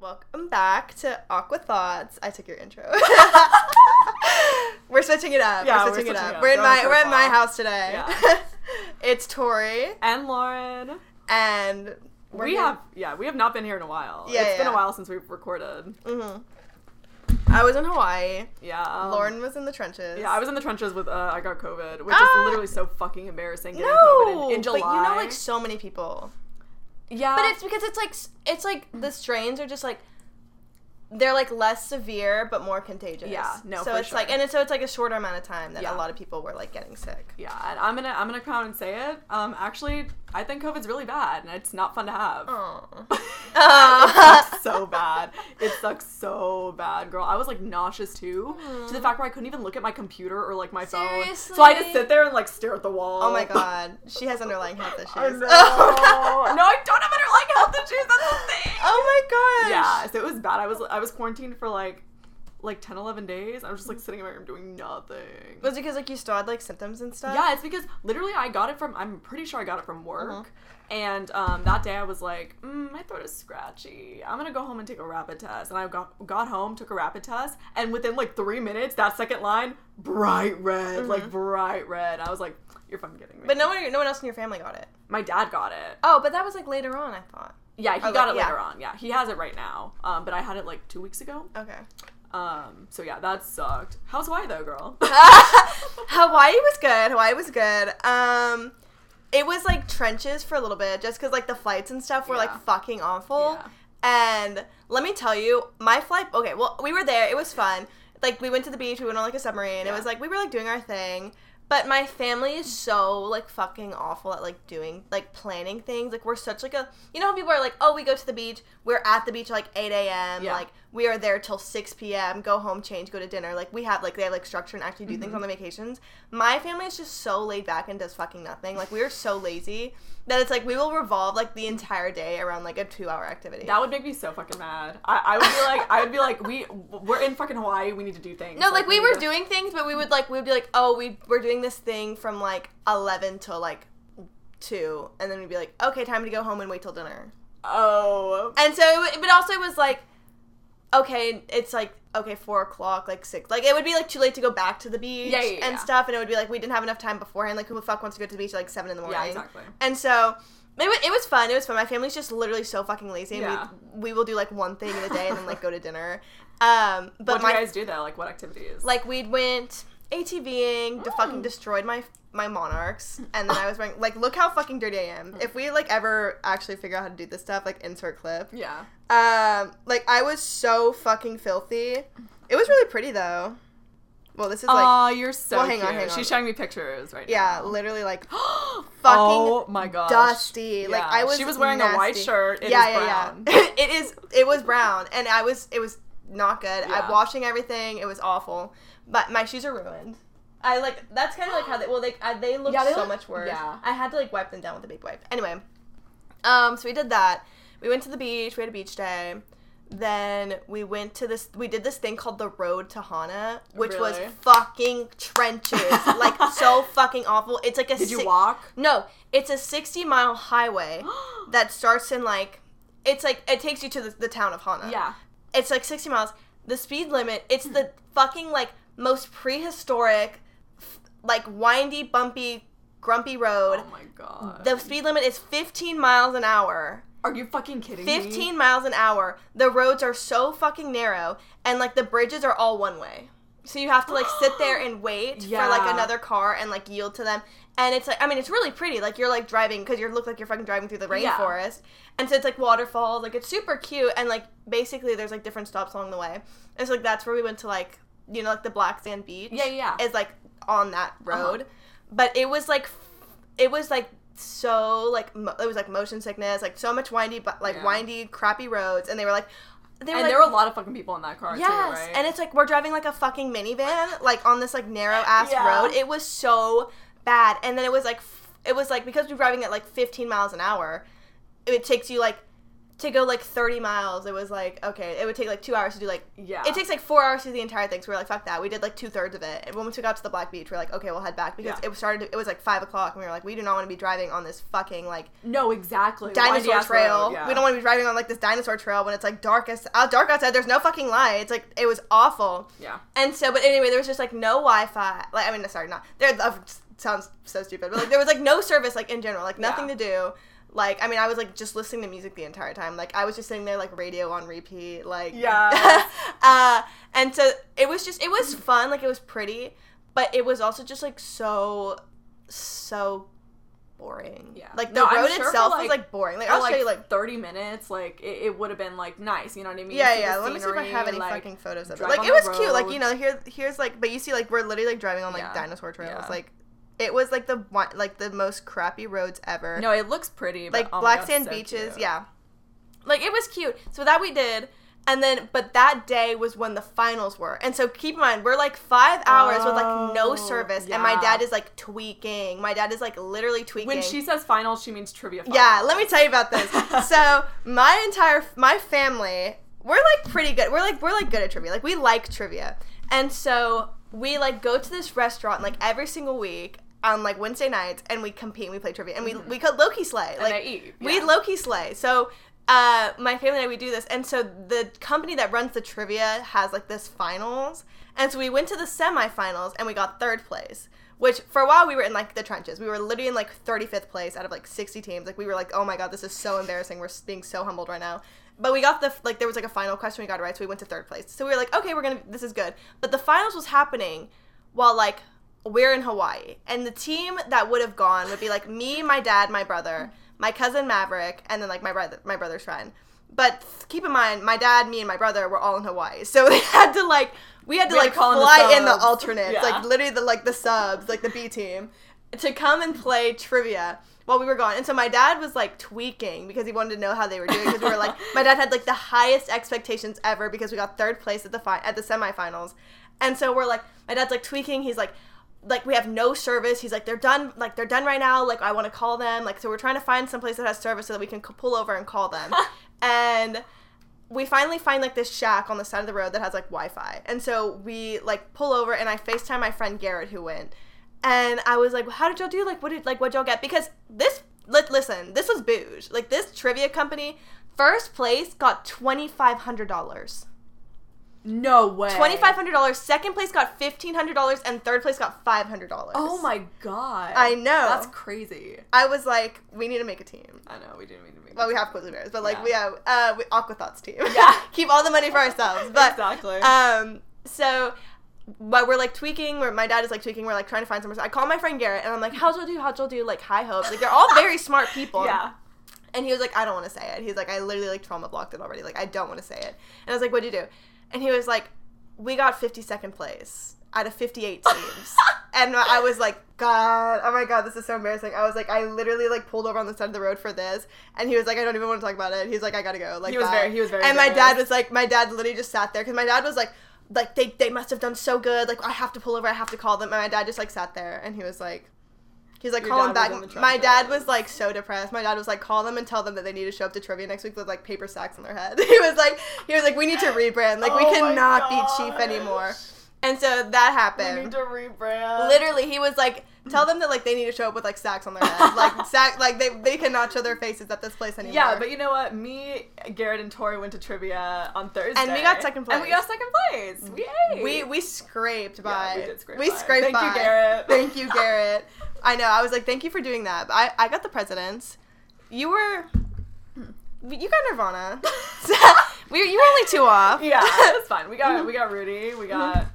Welcome back to Aqua Thoughts. I took your intro. we're switching it up. Yeah, we're we're switching it up. it up. We're in my we're in my house today. Yeah. it's Tori and Lauren. and we're we here- have yeah, we have not been here in a while. Yeah, it's been a while since we've recorded. Mhm. I was in Hawaii. Yeah, um, Lauren was in the trenches. Yeah, I was in the trenches with uh, I got COVID, which Ah! is literally so fucking embarrassing. Getting no, COVID in, in July. but you know, like so many people. Yeah, But it's because it's like it's like the strains are just like they're like less severe but more contagious. Yeah, no, So it's like and it's so it's like a shorter amount of time that a lot of people were like getting sick. yeah, and I'm gonna I'm gonna come out and say it. Um, actually, I think COVID's really bad, and it's not fun to have. Oh. it sucks so bad. It sucks so bad, girl. I was like nauseous too, to the fact where I couldn't even look at my computer or like my phone. So I just Seriously? sit there and like stare at the wall. Oh my god, she has underlying health issues. I know. Oh, no, I don't have underlying health issues. That's the thing. oh my gosh. Yeah, so it was bad. I was I was quarantined for like like 10 11 days. I was just like sitting in my room doing nothing. Was it because like you still had like symptoms and stuff? Yeah, it's because literally I got it from I'm pretty sure I got it from work. Uh-huh. And um, that day I was like, mm, my throat is scratchy. I'm gonna go home and take a rapid test. And I got got home, took a rapid test, and within like three minutes, that second line, bright red, like bright red. I was like, you're fucking kidding me. Mm-hmm. But no one, no one else in your family got it. my dad got it. Oh, but that was like later on. I thought. Yeah, he Oh, got like, it yeah. later on. Yeah, he has it right now. Um, but I had it like two weeks ago. Okay. Um, so yeah, that sucked. How's Hawaii though, girl? Hawaii was good. Hawaii was good. Um, it was like trenches for a little bit, just because like the flights and stuff were Yeah. like fucking awful. Yeah. And let me tell you, my flight. Okay, well, we were there. It was fun. Like we went to the beach. We went on like a submarine. It was like we were like doing our thing. But my family is so like fucking awful at like doing like planning things. Like we're such like a you know how people are like, oh, we go to the beach. We're at the beach at, like eight a.m. Yeah. Like we are there till six p.m. Go home, change, go to dinner. Like we have like they have like structure and actually do Mm-hmm. things on the vacations. My family is just so laid back and does fucking nothing. Like we are so lazy that it's like we will revolve like the entire day around like a two-hour activity. That would make me so fucking mad. I, I would be like, I would be like, we we're in fucking Hawaii. We need to do things. No, like, we need were to- doing things, but we would like we would be like, oh, we we're doing this thing from like eleven till like two, and then we'd be like, okay, time to go home and wait till dinner. Oh, And so, it, but also it was like, okay, it's like okay, four o'clock, like six, like it would be like too late to go back to the beach Yeah, yeah, and yeah. stuff, and it would be like we didn't have enough time beforehand. Like who the fuck wants to go to the beach at like seven in the morning? yeah, exactly. And so. It was, it was fun. It was fun. My family's just literally so fucking lazy, and Yeah. we, we will do like one thing in a day and then like go to dinner. Um, but what do my you guys do though? Like what activities? like we'd went ATVing, to fucking Mm. destroyed my my monarchs, and then I was wearing like look how fucking dirty I am. If we like ever actually figure out how to do this stuff, like insert clip. yeah. Um, like I was so fucking filthy. It was really pretty though. Well, this is like Aw, you're so Well, hang on, hang on. She's showing me pictures right yeah, now. Yeah, literally like fucking fucking oh my gosh. dusty. Like I was. She was wearing a white shirt. It yeah, yeah, brown. yeah. it is. It was brown, and I was. It was not good. Yeah. I'm washing everything. It was awful. But my shoes are ruined. I like. That's kind of like how they. Well, they I, they look Yeah, they so look- much worse. yeah. I had to like wipe them down with a big wipe. Anyway, um, so we did that. We went to the beach. We had a beach day. Then we went to this. We did this thing called the Road to Hana, which was fucking trenches, like so fucking awful. It's like a. Did you walk? no, it's a 60 mile highway that starts in like it's like it takes you to the, the town of Hana. yeah. It's like 60 miles. The speed limit, it's the fucking like most prehistoric f- like windy, bumpy, grumpy road. Oh my god. the speed limit is 15 miles an hour. Are you fucking kidding me? 15 miles an hour. The roads are so fucking narrow and like the bridges are all one way. So you have to like sit there and wait for like another car and like yield to them. And it's like I mean it's really pretty. Like you're like driving because you look like you're fucking driving through the Yeah. rainforest. And so it's like waterfalls. Like it's super cute and like basically there's like different stops along the way. And so like that's where we went to like you know like the black sand beach. Yeah, yeah, yeah. Is like on that Uh-huh. road. But it was like it was like so like mo- it was like motion sickness, like so much windy, but like Yeah. windy, crappy roads, and they were like, they were and like, there were a lot of fucking people in that car yes, too, right? and it's like we're driving like a fucking minivan, like on this like narrow ass Yeah. road. It was so bad, and then it was like, it was like because we're driving at like 15 miles an hour, it takes you like to go like 30 miles, it was like, okay, it would take like two hours to do like, Yeah. it takes like four hours to do the entire thing. So we are like, fuck that. We did like two thirds of it. And once we got to the Black Beach, we are like, okay, we'll head back because Yeah. it started, it was like five o'clock and we were like, we do not want to be driving on this fucking like no, exactly. dinosaur trail. road, yeah. We don't want to be driving on like this dinosaur trail when it's like darkest out dark outside. There's no fucking light. It's Like it was awful. Yeah. And so, but anyway, there was just like no Wi-Fi. Like I mean, sorry, not there. Uh, sounds so stupid, but like there was like no service like in general, like nothing Yeah. to do. Like I mean, I was like just listening to music the entire time. Like I was just sitting there like radio on repeat. Like yeah. uh, and so it was just it was fun. Like it was pretty, but it was also just like so so boring. Yeah. Like the No, road sure itself like- was like boring. Like I'll like show you like 30 minutes, like it, it would have been like nice, you know what I mean? Yeah, yeah. Let me see if I have any like, fucking photos of it. Like it was cute. Like you know, here here's like, but you see, like we're literally like driving on like Yeah. dinosaur trails. Yeah. Like it was like the one, like the most crappy roads ever. No, it looks pretty. But, like oh black God, sand so beaches. cute. Yeah, like it was cute. So that we did. And then, but that day was when the finals were. And so keep in mind, we're like five hours with like no Oh, service. And my dad is like tweaking. My dad is like literally tweaking. When she says finals, she means trivia finals. Yeah, let me tell you about this. so my entire my family, we're like pretty good. We're like we're like good at trivia. Like we like trivia, and so we like go to this restaurant like every single week on like Wednesday nights, and we compete. and We play trivia, and we we could lowkey slay. And Like they eat, we yeah. lowkey slay. So. Uh, my family and I we do this, and so the company that runs the trivia has like this finals, and so we went to the semifinals and we got third place. Which for a while we were in like the trenches. We were literally in like 35th place out of like 60 teams. Like we were like, oh my god, this is so embarrassing. We're being so humbled right now. But we got the like there was like a final question we got it right, so we went to third place. So we were like, okay, we're gonna this is good. But the finals was happening while like we're in Hawaii, and the team that would have gone would be like me, my dad, my brother, my cousin Maverick, and then like my brother, my brother's friend. But keep in mind, my dad, me, and my brother were all in Hawaii, so they had to like we had to We had like to call in the fly in the alternates, Yeah. like literally the like the subs, like the B team, to come and play trivia while we were gone. And so my dad was like tweaking because he wanted to know how they were doing because we were like my dad had like the highest expectations ever because we got third place at the fi- at the semifinals. And so we're like my dad's like tweaking, he's like like we have no service. He's like they're done like they're done right now. Like I want to call them. Like so we're trying to find some place that has service so that we can pull over and call them. and we finally find like this shack on the side of the road that has like Wi-Fi. And so we like pull over and I FaceTime my friend Garrett who went. And I was like, well, "How did y'all do? Like, what did like what y'all get?" Because this, li- listen, this was bouge. Like this trivia company, first place got twenty five hundred dollars. No way. Twenty five hundred dollars. Second place got fifteen hundred dollars, and third place got five hundred dollars. Oh my god. I know. That's crazy. I was like, we need to make a team. I know we didn't mean to make. Well, we have Quizzly Bears, but like Yeah. we have uh, we, Aqua Thoughts team. Yeah. keep all the money for ourselves. But exactly. um, so. But we're like tweaking. Where my dad is like tweaking. We're like trying to find somewhere. I call my friend Garrett and I'm like, "How'd y'all do? How'd y'all do?" Like high hopes. Like they're all very smart people. yeah. And he was like, I don't want to say it. He's like, I literally like trauma blocked it already. Like, I don't want to say it. And I was like, what'd you do? And he was like, we got 52nd place out of 58 teams. and I was like, God, oh my God, this is so embarrassing. I was like, I literally like pulled over on the side of the road for this. And he was like, I don't even want to talk about it. He's like, I gotta go. Like, He was bye. very- he was very And my dad was like, my dad literally just sat there because my dad was like, like they, they must have done so good. Like I have to pull over. I have to call them. And my dad just like sat there and he was like, He's like, Your call them back. was in the My dad was like so depressed. My dad was like, call them and tell them that they need to show up to trivia next week with like paper sacks on their head. he was like, he was like, we need to rebrand. Like we Oh my cannot be cheap anymore. And so that We happened. need to rebrand. Literally, he was like, tell them that like they need to show up with like sacks on their head. like sack, like they they cannot show their faces at this place anymore. Yeah, but you know what? Me, Garrett, and Tori went to trivia on Thursday, And we got second place. And we got second place. Mm. Yay! we we scraped by. we did scrape We by. scraped Thank by. you, Garrett. Thank you, Garrett. I know. I was like, thank you for doing that. I I got the presidents. You were. You got Nirvana. we you were only two off. yeah, it's fine. We got we got Rudy. We mm-hmm. got.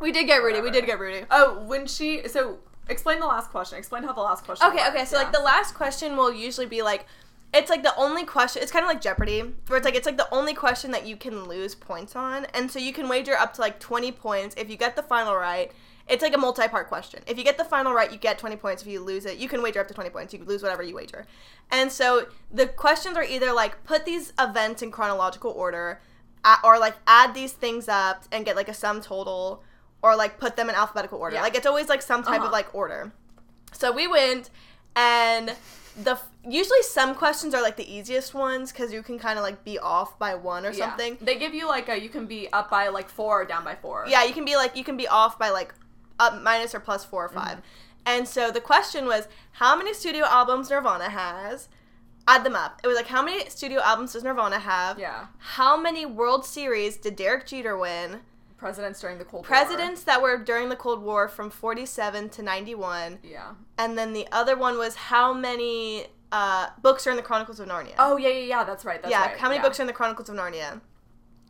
we did get Rudy. We did get Rudy. Oh, when she so explain the last question. Explain how the last question. Okay, works. okay. So Yeah. like the last question will usually be like, it's like the only question. It's kind of like Jeopardy, where it's like it's like the only question that you can lose points on, and so you can wager up to like twenty points if you get the final right. It's like a multi-part question. If you get the final right, you get twenty points. If you lose it, you can wager up to twenty points. You lose whatever you wager. And so the questions are either like put these events in chronological order, or like add these things up and get like a sum total, or like put them in alphabetical order. Yeah. Like it's always like some type Uh-huh. of like order. So we went and the f- usually some questions are like the easiest ones because you can kind of like be off by one or Yeah. something. They give you like a you can be up by like four or down by four. Yeah, you can be like you can be off by like up minus or plus four or 5 Mm-hmm. And so the question was how many studio albums Nirvana has? Add them up. It was like how many studio albums does Nirvana have? Yeah. How many World Series did Derek Jeter win? Presidents during the Cold War. Presidents that were during the Cold War from 47 to 91. Yeah. And then the other one was how many uh, books are in the Chronicles of Narnia? Oh yeah, yeah, yeah. That's right. That's yeah, right. how many yeah. books are in the Chronicles of Narnia?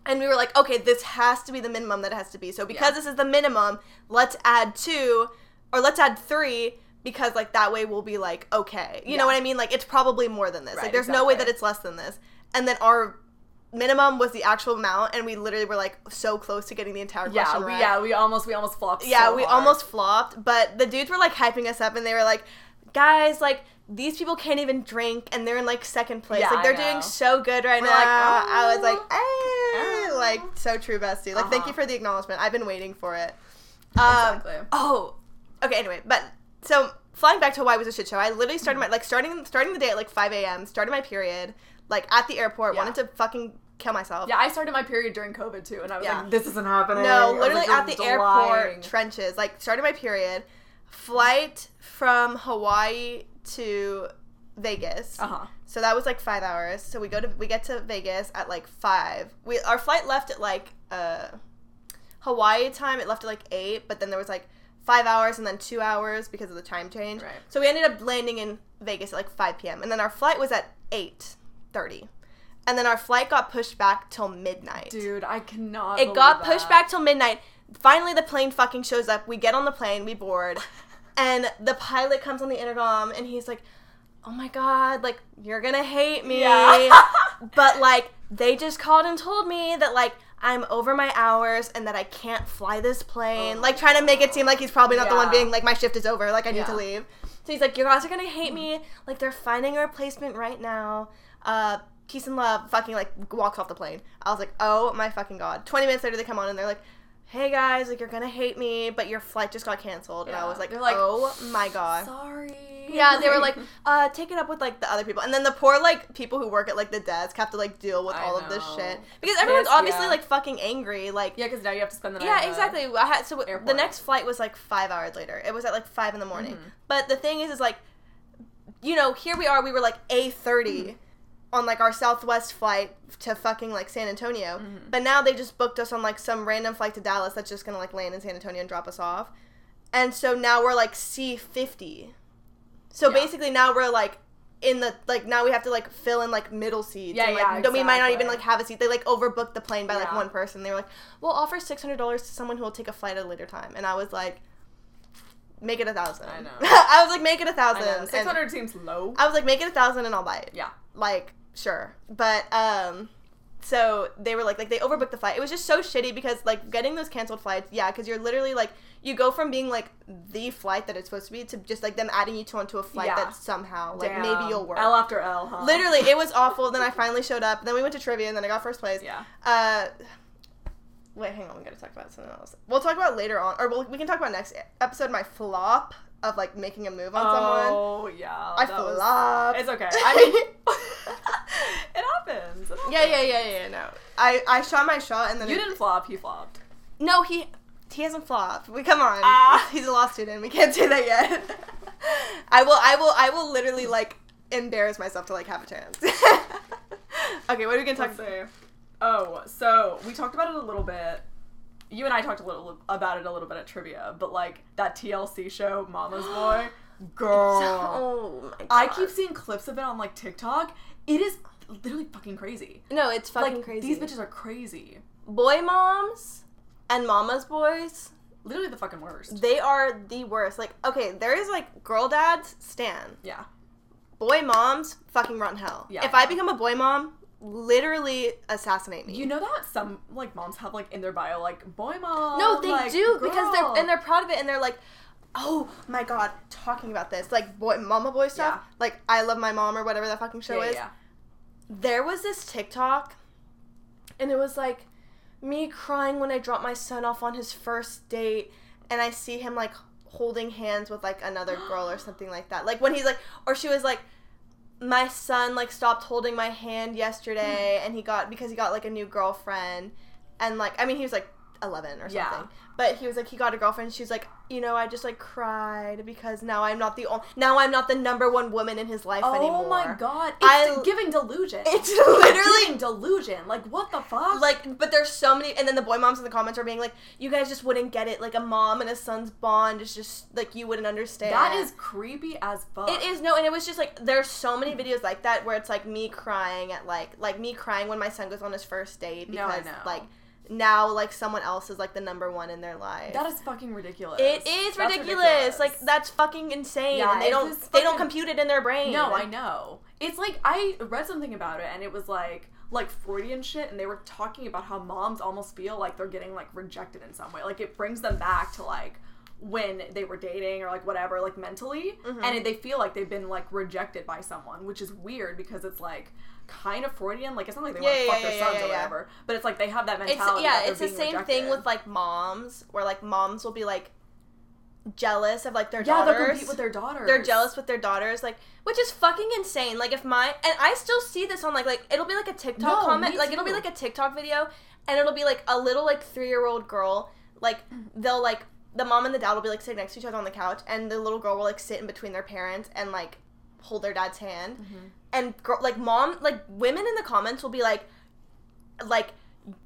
And we were like, okay, this has to be the minimum that it has to be. So because Yeah. this is the minimum, let's add two, or let's add three, because like that way we'll be like, okay, you Yeah. know what I mean? Like it's probably more than this. Right, like there's no way that it's less than this. And then our minimum was the actual amount, and we literally were like so close to getting the entire Yeah, question we, right. yeah, we almost we almost flopped. Yeah, so we hard. almost flopped, but the dudes were like hyping us up and they were like, guys, like these people can't even drink and they're in like second place. Yeah, like they're doing so good right We're now. like, I was like, "Oh." eh, like so true, bestie. Like thank Uh-huh. you for the acknowledgement. I've been waiting for it. Um, Exactly. Oh, okay. Anyway, but so flying back to Hawaii was a shit show. I literally started my like starting starting the day at like 5 a.m. Started my period like at the airport. Yeah. Wanted to fucking kill myself. Yeah, I started my period during COVID too, and I was Yeah. like, "This isn't happening." No, literally like, at the "This airport trenches. Like started my period, flight from Hawaii to Vegas. Uh huh. So that was like five hours. So we go to we get to Vegas at like five. We our flight left at like uh Hawaii time. It left at like eight, but then there was like five hours and then two hours because of the time change. Right. So we ended up landing in Vegas at like five p.m. and then our flight was at eight thirty, and then our flight got pushed back till midnight. Dude, I cannot. It got pushed back till midnight. Finally, the plane fucking shows up. We get on the plane, we board, and the pilot comes on the intercom and he's like, "Oh my god, like you're gonna hate me." Yeah. but like they just called and told me that like I'm over my hours and that I can't fly this plane. Oh like trying to make it seem like he's probably not the one being like my shift is over, like I need to leave. So he's like, "You guys are gonna hate me. Like they're finding a replacement right now." Uh, peace and love. Fucking like walks off the plane. I was like, "Oh my fucking god!" Twenty minutes later, they come on and they're like. Hey guys, like you're gonna hate me, but your flight just got canceled, and I was like, They're like, "Oh my god!" Sorry. Yeah, they were like, uh, take it up with like the other people, and then the poor like people who work at like the desk have to like deal with I all of this shit because everyone's obviously yeah. like fucking angry. Like, yeah, because now you have to spend the night. yeah, exactly. I had so the next flight was like five hours later. It was at like five in the morning. Mhm. But the thing is, is like, you know, here we are. We were like a thirty Mm-hmm. on like our Southwest flight to fucking like San Antonio. Mhm. But now they just booked us on like some random flight to Dallas that's just gonna like land in San Antonio and drop us off. And so now we're like C fifty. So Yeah. basically now we're like in the like now we have to like fill in like middle seats. Yeah, and, like, yeah, don't- We might not even like have a seat. They like overbooked the plane by like one person. They were like, "We'll offer six hundred dollars to someone who will take a flight at a later time." And I was like, "Make it a thousand. I know. I was like, "Make it a thousand. Six hundred seems low. I was like, "Make it a thousand and I'll buy it." yeah. like sure but um so they were like like they overbooked the flight it was just so shitty because like getting those canceled flights yeah because you're literally like you go from being like the flight that it's supposed to be to just like them adding you to onto a flight Yeah. that somehow like Damn. maybe you'll work L after L, huh? literally it was awful then i finally showed up then we went to trivia and then i got first place Yeah. uh wait hang on we gotta talk about something else we'll talk about later on or we'll, we can talk about next episode my flop of like making a move on someone Oh yeah. I flop. was- It's okay. I mean, it happens. It Yeah, yeah, happens. yeah, yeah. No, I I shot my shot and then You it- didn't flop. He flopped. No, he he hasn't flopped. We come on. Ah. He's a law student. We can't do that yet. I will. I will. I will literally like embarrass myself to like have a chance. okay, what are we gonna talk about? See. Oh, so we talked about it a little bit. You and I talked a little about it a little bit at trivia, but like that TLC show, Mama's Boy, girl. Oh my god. I keep seeing clips of it on like TikTok. It is literally fucking crazy. No, it's fucking like crazy. these bitches are crazy. boy moms and mama's boys. Literally the fucking worst. They are the worst. Like, okay, there is like girl dads, Stan. Yeah. Boy moms, fucking run hell. Yeah. If I become a boy mom, literally assassinate me. You know that some like moms have like in their bio like boy mom. No, they like, do because they're and they're proud of it and they're like, oh my god, talking about this like boy, mama boy stuff. Yeah. Like I love my mom or whatever that fucking show yeah, is. yeah. There was this TikTok, and it was like me crying when I dropped my son off on his first date, and I see him like holding hands with like another girl or something like that. Like when he's like, or she was like. My son like stopped holding my hand yesterday and he got because he got like a new girlfriend and like I mean he was like 11 or something. Yeah. But he was like he got a girlfriend. She's like, "You know, I just like cried because now I'm not the only now I'm not the number one woman in his life Oh anymore." Oh my god. It's I- giving delusion. It's literally giving delusion. Like what the fuck? like but there's so many and then the boy moms in the comments are being like you guys just wouldn't get it like a mom and a son's bond is just like you wouldn't understand that is creepy as fuck. it is no and it was just like there's so many videos like that where it's like me crying at like like me crying when my son goes on his first date No, because know. like now like someone else is like the number one in their life That is fucking ridiculous. it is That's ridiculous. like that's fucking insane Yeah, and they don't just they don't compute it in their brain No, I know. It's like I read something about it and it was like like Freudian shit and they were talking about how moms almost feel like they're getting like rejected in some way. Like it brings them back to like when they were dating or like whatever, like mentally, Mm-hmm. and they feel like they've been like rejected by someone, which is weird because it's like kind of Freudian. Like it's not like they Yeah, want to yeah, fuck yeah, their sons yeah, or yeah. whatever, but it's like they have that it's mentality. yeah that it's the same thing with like moms where like moms will be like jealous of like their yeah, daughters they'll compete with their daughters. they're jealous with their daughters like which is fucking insane like if my and i still see this on like like it'll be like a tiktok No, comment like it'll be like a tiktok video and it'll be like a little like three year old girl like they'll like the mom and the dad will be like sitting next to each other on the couch and the little girl will like sit in between their parents and like hold their dad's hand Mm-hmm. And girl like mom like women in the comments will be like like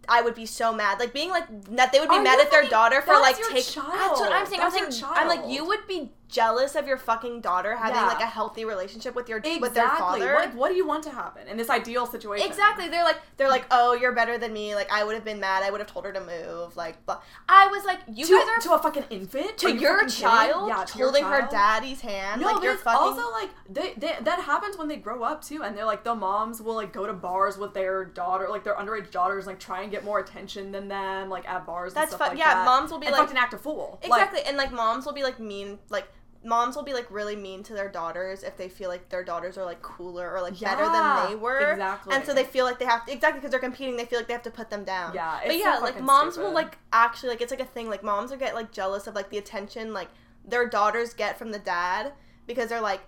I would be so mad, like being like that they would be Are mad at their daughter for like your take. child. That's what I'm saying. That's I'm your saying. I'm like you would be jealous of your fucking daughter having Yeah. like a healthy relationship with your exactly. with their father. Like, what do you want to happen in this ideal situation? Exactly. They're like they're like, oh, you're better than me. Like I would have been mad. I would have told her to move. Like, but I was like, you to, guys are to a fucking infant to your child yeah, to holding her daddy's hand. No, like but you're it's fucking. also like they, they, that happens when they grow up too, and they're like the moms will like go to bars with their daughter, like their underage daughters, like try and get more attention than them, like at bars. That's and fu- like yeah, that. moms will be and like- fucking act a fool. Exactly, and like moms will be like mean, like moms will be like really mean to their daughters if they feel like their daughters are like cooler or like better than they were. exactly. And so they feel like they have to exactly because they're competing. They feel like they have to put them down. Yeah, but yeah, so like moms will like actually like it's like a thing. Like moms will get like jealous of like the attention like their daughters get from the dad because they're like,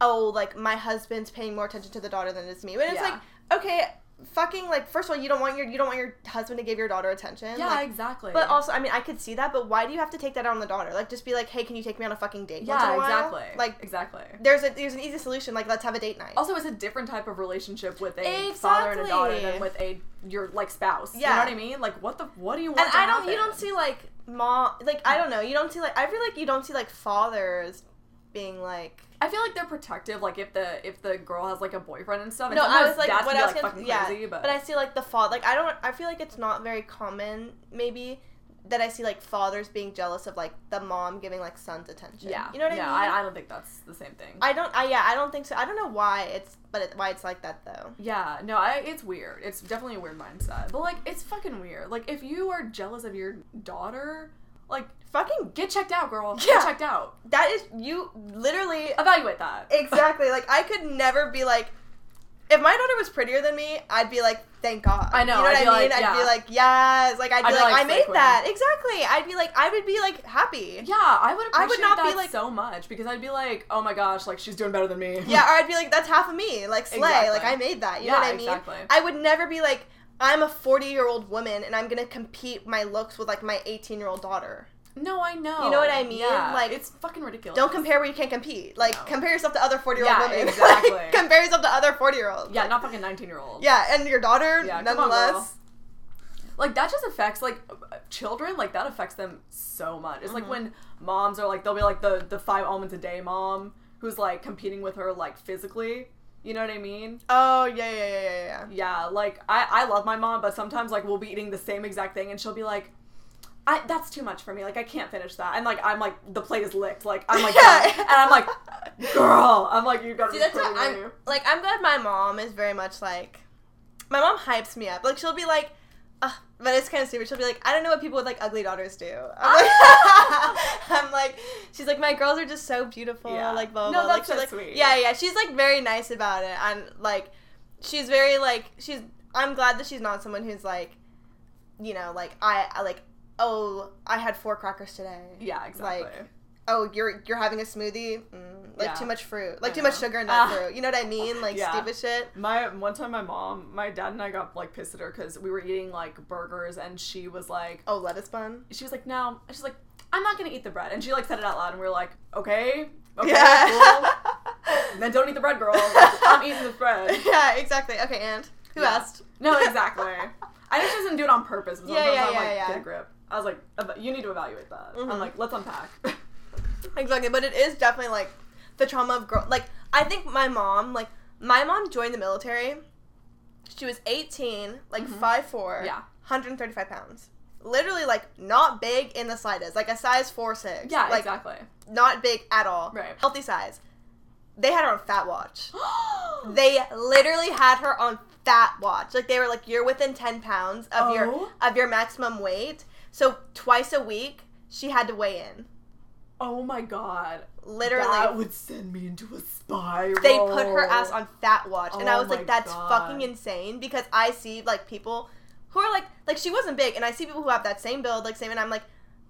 oh, like my husband's paying more attention to the daughter than it's me. But it's Yeah. like okay. Fucking like first of all, you don't want your you don't want your husband to give your daughter attention. yeah, like, exactly. but also, I mean, I could see that, but why do you have to take that out on the daughter? Like, just be like, hey, can you take me on a fucking date? yeah, exactly. Like, exactly. there's a there's an easy solution. Like, let's have a date night. Also, it's a different type of relationship with a father and a daughter than with a your like spouse. You Yeah. know what I mean? Like, what the what do you want? and I don't, you don't see like mom, like I don't know, you don't see like I feel like you don't see like fathers being like. I feel like they're protective. Like if the if the girl has like a boyfriend and stuff. And No, I was like, what can I like fucking yeah, crazy, but, but I see like the father, like I don't, I feel like it's not very common, maybe. That I see like fathers being jealous of like the mom giving like sons attention. yeah, you know what yeah, I mean. I, I don't think that's the same thing. I don't. I yeah. I don't think so. I don't know why it's, but it, why it's like that though. yeah, no, I, it's weird. It's definitely a weird mindset. But like, it's fucking weird. Like, if you are jealous of your daughter, like, Fucking get checked out, girl. Yeah. Get checked out. that is you literally Evaluate that. exactly like I could never be like. If my daughter was prettier than me, I'd be like, "Thank God." I know, You know what I'd I mean? like, I'd be like, "Yes!" Like I'd be I'd like, like, "I made that." Exactly. I'd be like, I'd be like happy. Yeah, I would appreciate I would not be like- so much because I'd be like, oh my gosh, like she's doing better than me. Yeah, or I'd be like, "That's half of me." Like slay. Exactly. Like I made that. You Yeah, know what I mean? exactly. I would never be like, "I'm a 40 year old woman and I'm gonna compete my looks with like my 18 year old daughter." No, I know. You know what I mean? Yeah, Like, it's fucking ridiculous. Don't compare where you can't compete. Like No. compare yourself to other 40 year old Yeah, women. exactly. Like, compare yourself to other 40 year olds. Yeah, not fucking nineteen year olds. Yeah, and your daughter, Yeah, come on, nonetheless. like that just affects like uh, children like that affects them so much it's Mm-hmm. like when moms are like they'll be like the the five almonds a day mom who's like competing with her like physically you know what i mean oh yeah, yeah, yeah, yeah, yeah. yeah like i i love my mom but sometimes like we'll be eating the same exact thing and she'll be like I, that's too much for me. Like I can't finish that. And like I'm like the plate is licked. Like I'm like Yeah. and I'm like, girl. I'm like you gotta See, be that's what. I'm like. I'm glad my mom is very much like. My mom hypes me up. Like she'll be like, but it's kind of stupid. She'll be like, I don't know what people with like ugly daughters do. I'm like, I'm like she's like, my girls are just so beautiful. Yeah. Like blah blah. No, blah. that's like, she's so like, sweet. Yeah, yeah. She's like very nice about it, and like, she's very like she's. I'm glad that she's not someone who's like, you know, like I, I like. Oh, I had four crackers today. Yeah, exactly. Like, oh, you're you're having a smoothie, mm, like Yeah. too much fruit, like I too much sugar in that Ah. fruit. You know what I mean? Like Yeah. stupid shit. My one time, my mom, my dad, and I got like pissed at her because we were eating like burgers, and she was like, Oh, lettuce bun. she was like, no, she's like, I'm not gonna eat the bread, and she like said it out loud, and we were like, okay, okay, yeah. cool. then don't eat the bread, girl. I'm eating the bread. yeah, exactly. Okay, and who Yeah. asked? No, exactly. I just doesn't do it on purpose. but Yeah, yeah, I'm yeah, like, yeah. get a grip. I was like, you need to evaluate that. Mhm. I'm like, let's unpack. Exactly, but it is definitely like the trauma of girl. Like I think my mom, like my mom joined the military. She was 18, like Mhm. five four, yeah. 135 pounds. Literally, like not big in the slightest, like a size four six. Yeah, like exactly. not big at all. Right. Healthy size. They had her on fat watch. They literally had her on fat watch. Like they were like, you're within 10 pounds of your Oh. of your maximum weight. So twice a week she had to weigh in. oh my god. Literally. That would send me into a spiral. they put her ass on fat watch and i Oh was like that's God. fucking insane because i see like people who are like like she wasn't big and i see people who have that same build like same and i'm like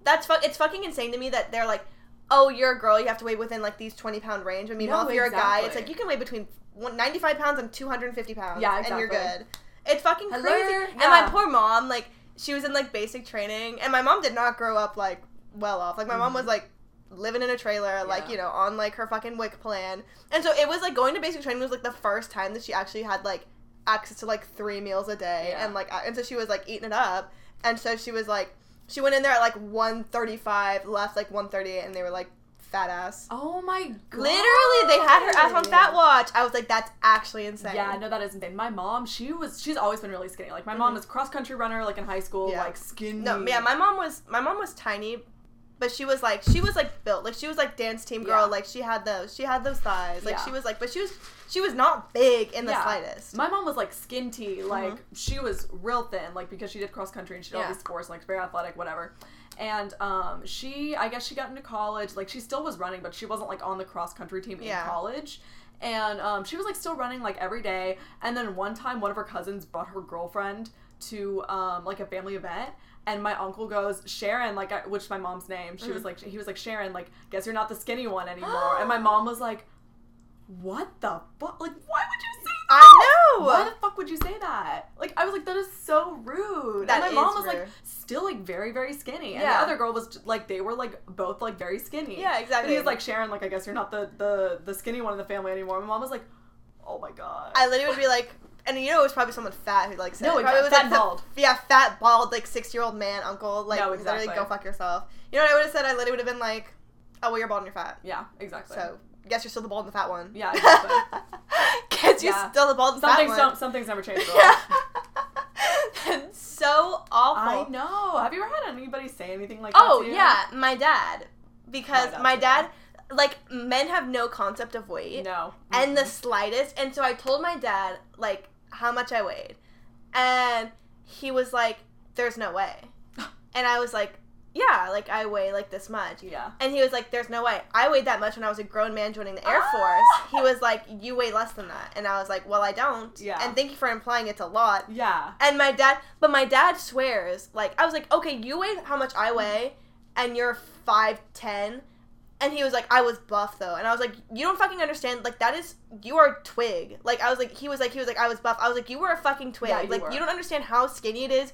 that's fuck." it's fucking insane to me that they're like oh you're a girl you have to weigh within like these 20 pound range i mean No, if you're a guy it's like you can weigh between 95 pounds and 250 pounds Yeah, and you're good it's fucking Hello? crazy and my poor mom like she was in like basic training and my mom did not grow up like well off like my mom Mhm. was like living in a trailer like you know on like her fucking WIC plan and so it was like going to basic training was like the first time that she actually had like access to like three meals a day Yeah. and like and so she was like eating it up and so she was like she went in there at like 135 left like 138 and they were like fat ass Oh my god. literally they had her ass on fat watch i was like that's actually insane Yeah, no, that is insane. My mom, she was, she's always been really skinny. Like my mom Mhm. was cross country runner, like in high school, Yeah. like skinny. no yeah my mom was my mom was tiny but she was like she was like built like she was like dance team girl Yeah. like she had those she had those thighs like Yeah. she was like but she was she was not big in the Yeah. slightest My mom was like skin tea, like she was real thin, like because she did cross country and she did all Mm-hmm. These sports, like very athletic, whatever. And um, she, I guess she got into college, like she still was running, but she wasn't like on the cross country team in college. And um, she was like still running like every day. And then one time, one of her cousins brought her girlfriend to um, like a family event. And my uncle goes, Sharon, like, I, which is my mom's name. She Mm-hmm. was like, he was like, Sharon, like, guess you're not the skinny one anymore. and my mom was like, what the fuck? Like, why would you say that? I know. Why the fuck would you say that? Like, I was like, that is so rude. That and my mom was like, still like very, very skinny. And Yeah. the other girl was like, they were like both like very skinny. Yeah, exactly. he was like, Sharon, like, I guess you're not the the the skinny one in the family anymore. My mom was like, oh my god. I literally would be like, and you know, it was probably someone fat who like said No, it. Probably exact- was fat like the- bald. yeah, fat bald like six year old man uncle. Like No, literally, exactly. go fuck yourself. You know what I would have said? I literally would have been like, oh well, you're bald and you're fat. yeah, exactly. So guess you're still the bald and the fat one. Yeah, exactly. guess you're Yeah. still the bald and some fat things one. don't, some things never change. Girl. That's so awful. I know. Have you ever had anybody say anything like that? Oh yeah, my dad. Because My my dad, dad, like men have no concept of weight. No. and the slightest. And so I told my dad like how much I weighed, and he was like, "There's no way," and I was like, "Yeah, like I weigh like this much." Yeah. And he was like, "There's no way. I weighed that much when I was a grown man joining the Air Ah! Force." He was like, "You weigh less than that," and I was like, "Well, I don't." Yeah. And thank you for implying it's a lot. Yeah. And my dad, but my dad swears. Like I was like, "Okay, you weigh how much I weigh, and you're five ten. And he was like, I was buff though, and I was like, you don't fucking understand. Like that is you are a twig. Like I was like, he was like, he was like, I was buff. I was like, you were a fucking twig. Yeah, you like were. you don't understand how skinny it is,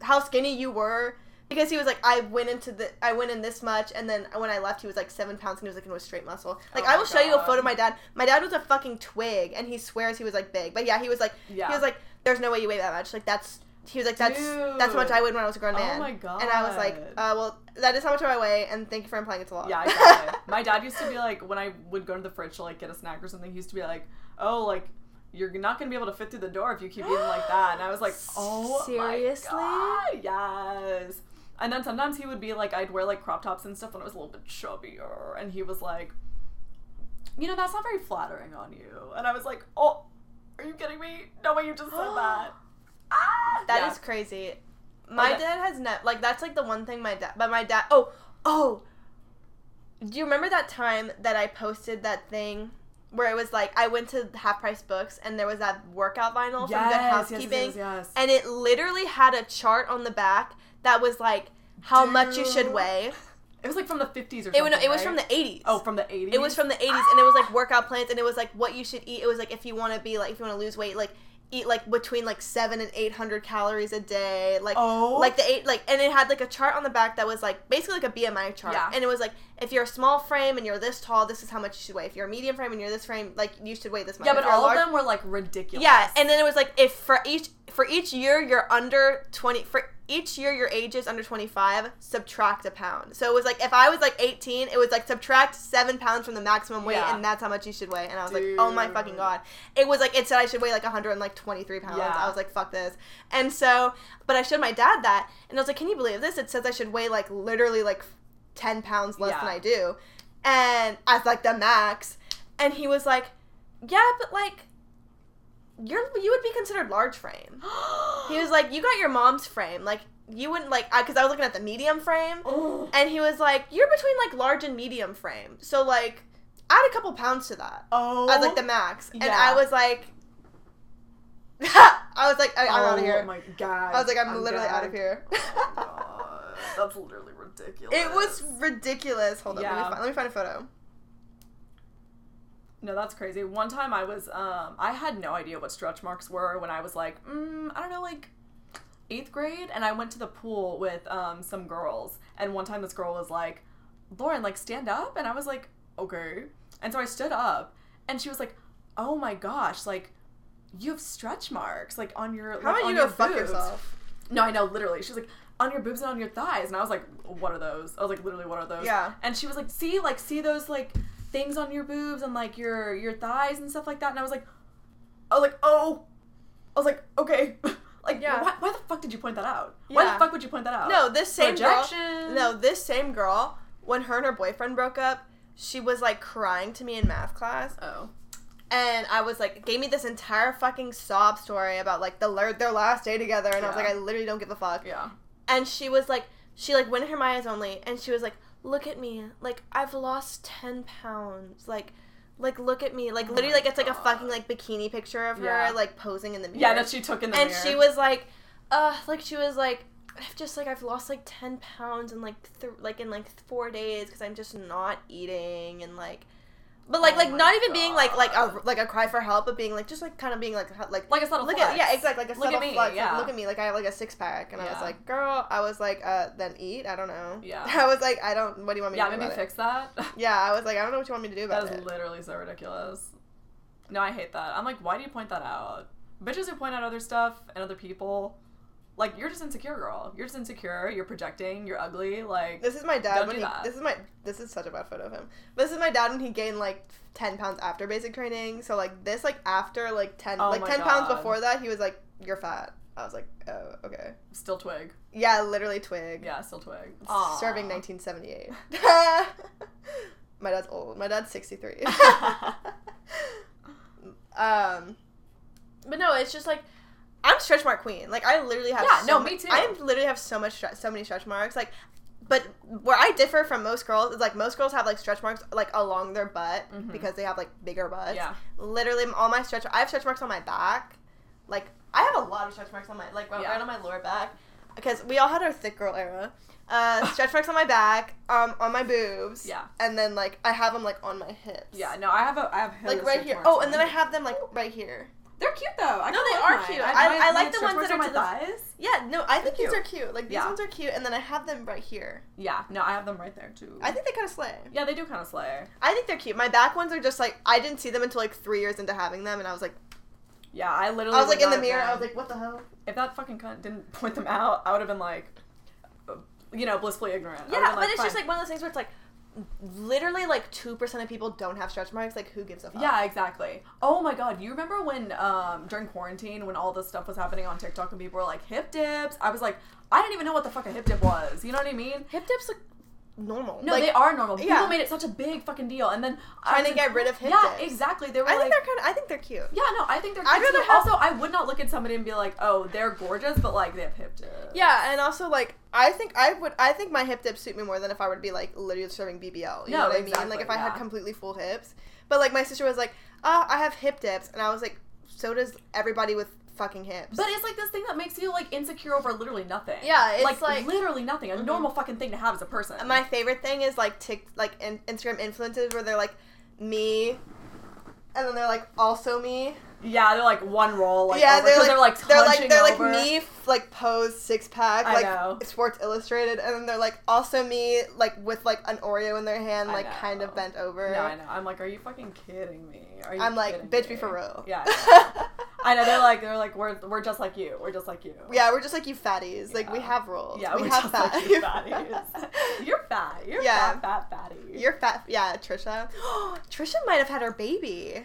how skinny you were. Because he was like, I went into the, I went in this much, and then when I left, he was like seven pounds, and he was like, it was straight muscle. Oh like Oh I will show you a photo of my dad. My dad was a fucking twig, and he swears he was like big. But yeah, he was like, Yeah. he was like, there's no way you weigh that much. Like that's, he was like, that's that's how much I weighed when I was a grown Oh man. my god. And I was like, uh, well, that is how much I weigh, and thank you for implying it's a lot. Yeah, exactly. My dad used to be like, when I would go to the fridge to like get a snack or something, he used to be like, "Oh, like you're not gonna be able to fit through the door if you keep eating like that." And I was like, "Oh, Seriously? my God, yes." And then sometimes he would be like, I'd wear like crop tops and stuff when I was a little bit chubbier, and he was like, "You know, that's not very flattering on you." And I was like, "Oh, are you kidding me? No way, you just said that." Ah, That is Yeah. crazy. My that- dad has not like that's like the one thing my dad. But my dad. Oh, oh. Do you remember that time that I posted that thing where it was like I went to Half Price Books and there was that workout vinyl from Good Yes, yes, Housekeeping, yes, yes. and it literally had a chart on the back that was like how much you should weigh. It was like from the 50s or It, something. was- it was from the 80s. Oh, from the 80s. It was from the 80s, and it was like workout plans, and it was like what you should eat. It was like if you want to be like if you want to lose weight, like eat like between like seven and eight hundred calories a day. Like Oh. like the eight like, and it had like a chart on the back that was like basically like a BMI chart, Yeah. and it was like if you're a small frame and you're this tall, this is how much you should weigh. If you're a medium frame and you're this frame, like you should weigh this much. Yeah, but all large- of them were like ridiculous. Yeah, and then it was like if for each for each year you're under twenty for each year your age is under twenty five, subtract a pound. So it was like if I was like eighteen, it was like subtract seven pounds from the maximum weight, Yeah. and that's how much you should weigh. And I was like, oh my fucking god! It was like it said I should weigh like hundred and like twenty three pounds. Yeah. I was like, fuck this. And so, but I showed my dad that, and I was like, can you believe this? It says I should weigh like literally like ten pounds less Yeah. than I do, and as like the max. And he was like, yeah, but like you're you would be considered large frame. He was like, you got your mom's frame, like you wouldn't like because I was looking at the medium frame, oh. and he was like, you're between like large and medium frame, so like add a couple pounds to that oh. as like the max. And I was like, I was like, I, I'm out of oh here Oh my god. I was like, I'm, literally out of here. Oh my god. That's literally ridiculous. it was ridiculous. Hold on, let, me find, let me find a photo. No, that's crazy. One time I was, um, I had no idea what stretch marks were when I was like, mm, I don't know, like eighth grade, and I went to the pool with um, some girls, and one time this girl was like, Lauren, like stand up, and I was like, okay, and so I stood up, and she was like, oh my gosh, like you have stretch marks, like on your, How like, about on you go fuck yourself? No, I know, literally. she's like, on your boobs and on your thighs. And I was like, what are those? I was like, literally, what are those? Yeah. And she was like, see, like, see those, like, things on your boobs and, like, your your thighs and stuff like that. And I was like, I was like, oh. I was like, okay. like, Yeah. why, why the fuck did you point that out? Why the fuck would you point that out? No, this same girl. No, this same girl. When her and her boyfriend broke up, she was like crying to me in math class, Oh. and I was like, gave me this entire fucking sob story about like the their- their last day together, and I was like, I literally don't give a fuck. Yeah. And she was like, she like went in her my eyes only, and she was like, look at me, like I've lost ten pounds, like. Like look at me, like Oh literally, like it's like a fucking like bikini picture of her, Yeah. like posing in the mirror. Yeah, that she took in the and mirror. she was like, uh, like she was like, I've just like I've lost like ten pounds in like th- like in like four days because I'm just not eating and like, but like like not even being like like a like a cry for help, but being like just like kind of being like like Like a subtle look flex. at yeah exactly like a Look at subtle me, flex. like, yeah. look at me like I have like a six pack and I was like girl I was like uh then eat I don't know Yeah. I was like I don't what do you want me Yeah, to do maybe fix that. yeah I was like I don't know what you want me to do That about is it literally so ridiculous. No, I hate that. I'm like, why do you point that out? Bitches who point out other stuff and other people, like you're just insecure, girl. You're just insecure. You're projecting. You're ugly. Like, This is my dad when he. that. This is my. This is such a bad photo of him. But this is my dad when he gained like ten pounds after basic training. So like this, like after like ten, Oh like my ten pounds before that, he was like, "You're fat." I was like, "Oh, okay." still twig. Yeah, literally twig. Yeah, still twig. Serving 1978. my dad's old. My dad's 63. um, but no, it's just like I'm stretch mark queen. Like I literally have. Yeah, so no, me too. I literally have so much, so many stretch marks. Like, but where I differ from most girls is like most girls have like stretch marks like along their butt Mhm. because they have like bigger butts. Yeah. Literally, all my stretch. I have stretch marks on my back. Like I have a lot of stretch marks on my like right, Yeah. right on my lower back because we all had our thick girl era. Uh, stretch marks on my back, um, on my boobs. Yeah. And then like I have them like on my hips. Yeah, no, I have a, I have Like right here. Oh, and then I have them like right here. They're cute though. I No, they are mine. cute. I, I- I like the ones that marks are on my to the- thighs. Yeah, no, I think these are cute. Like these Yeah. ones are cute, and then I have them right here. Yeah, no, I have them right there too. I think they kind of slay. yeah, they do kind of slay. I think they're cute. My back ones are just like I didn't see them until like three years into having them, and I was like, Yeah, I literally. I was like in the not have mirror. I was like, what the hell? if that fucking cunt didn't point them out, I would have been like, uh, you know, blissfully ignorant. Yeah, been but it's just like one of those things where it's like, literally like two percent of people don't have stretch marks. Like who gives a fuck? Yeah, exactly. Oh my god, you remember when um during quarantine when all this stuff was happening on TikTok and people were like hip dips? I was like, I didn't even know what the fuck a hip dip was. You know what I mean? hip dips look normal. No, like, they are normal. People yeah. made it such a big fucking deal, and then I Trying was to get rid of hip Yeah, exactly. They were I like, think they're kind of. I think they're cute. yeah, no, I think they're. I'd cute rather have- Also, I would not look at somebody and be like, oh, they're gorgeous, but like they have hip dips. Yeah, and also like I think I would I think my hip dips suit me more than if I were to be like literally serving BBL. You No, know what I mean? Like if I had completely full hips. But like my sister was like, "Ah, I have hip dips," and I was like, "So does everybody with fucking hips. But it's like this thing that makes you like insecure over literally nothing. Yeah, it's like, like- literally nothing. A Mhm. normal fucking thing to have as a person. my favorite thing is like tick like in, Instagram influencers where they're like me, and then they're like also me. yeah, they're like one roll. Like, yeah, over, they're like they're like they're like they're like me like pose six pack I like know. Sports Illustrated, and then they're like also me like with like an Oreo in their hand, like kind of bent over. No, I know. I'm like, are you fucking kidding me? Are you I'm like, bitch, me? be for real. Yeah, I know. They're like, they're like, we're we're just like you. We're just like you. yeah, we're just like you fatties. Like we have rules. Yeah, we we're have just like fat. you fatties. You're fat. You're Yeah. fat, fat, fatty. You're fat. Yeah, Trisha. Trisha might have had her baby.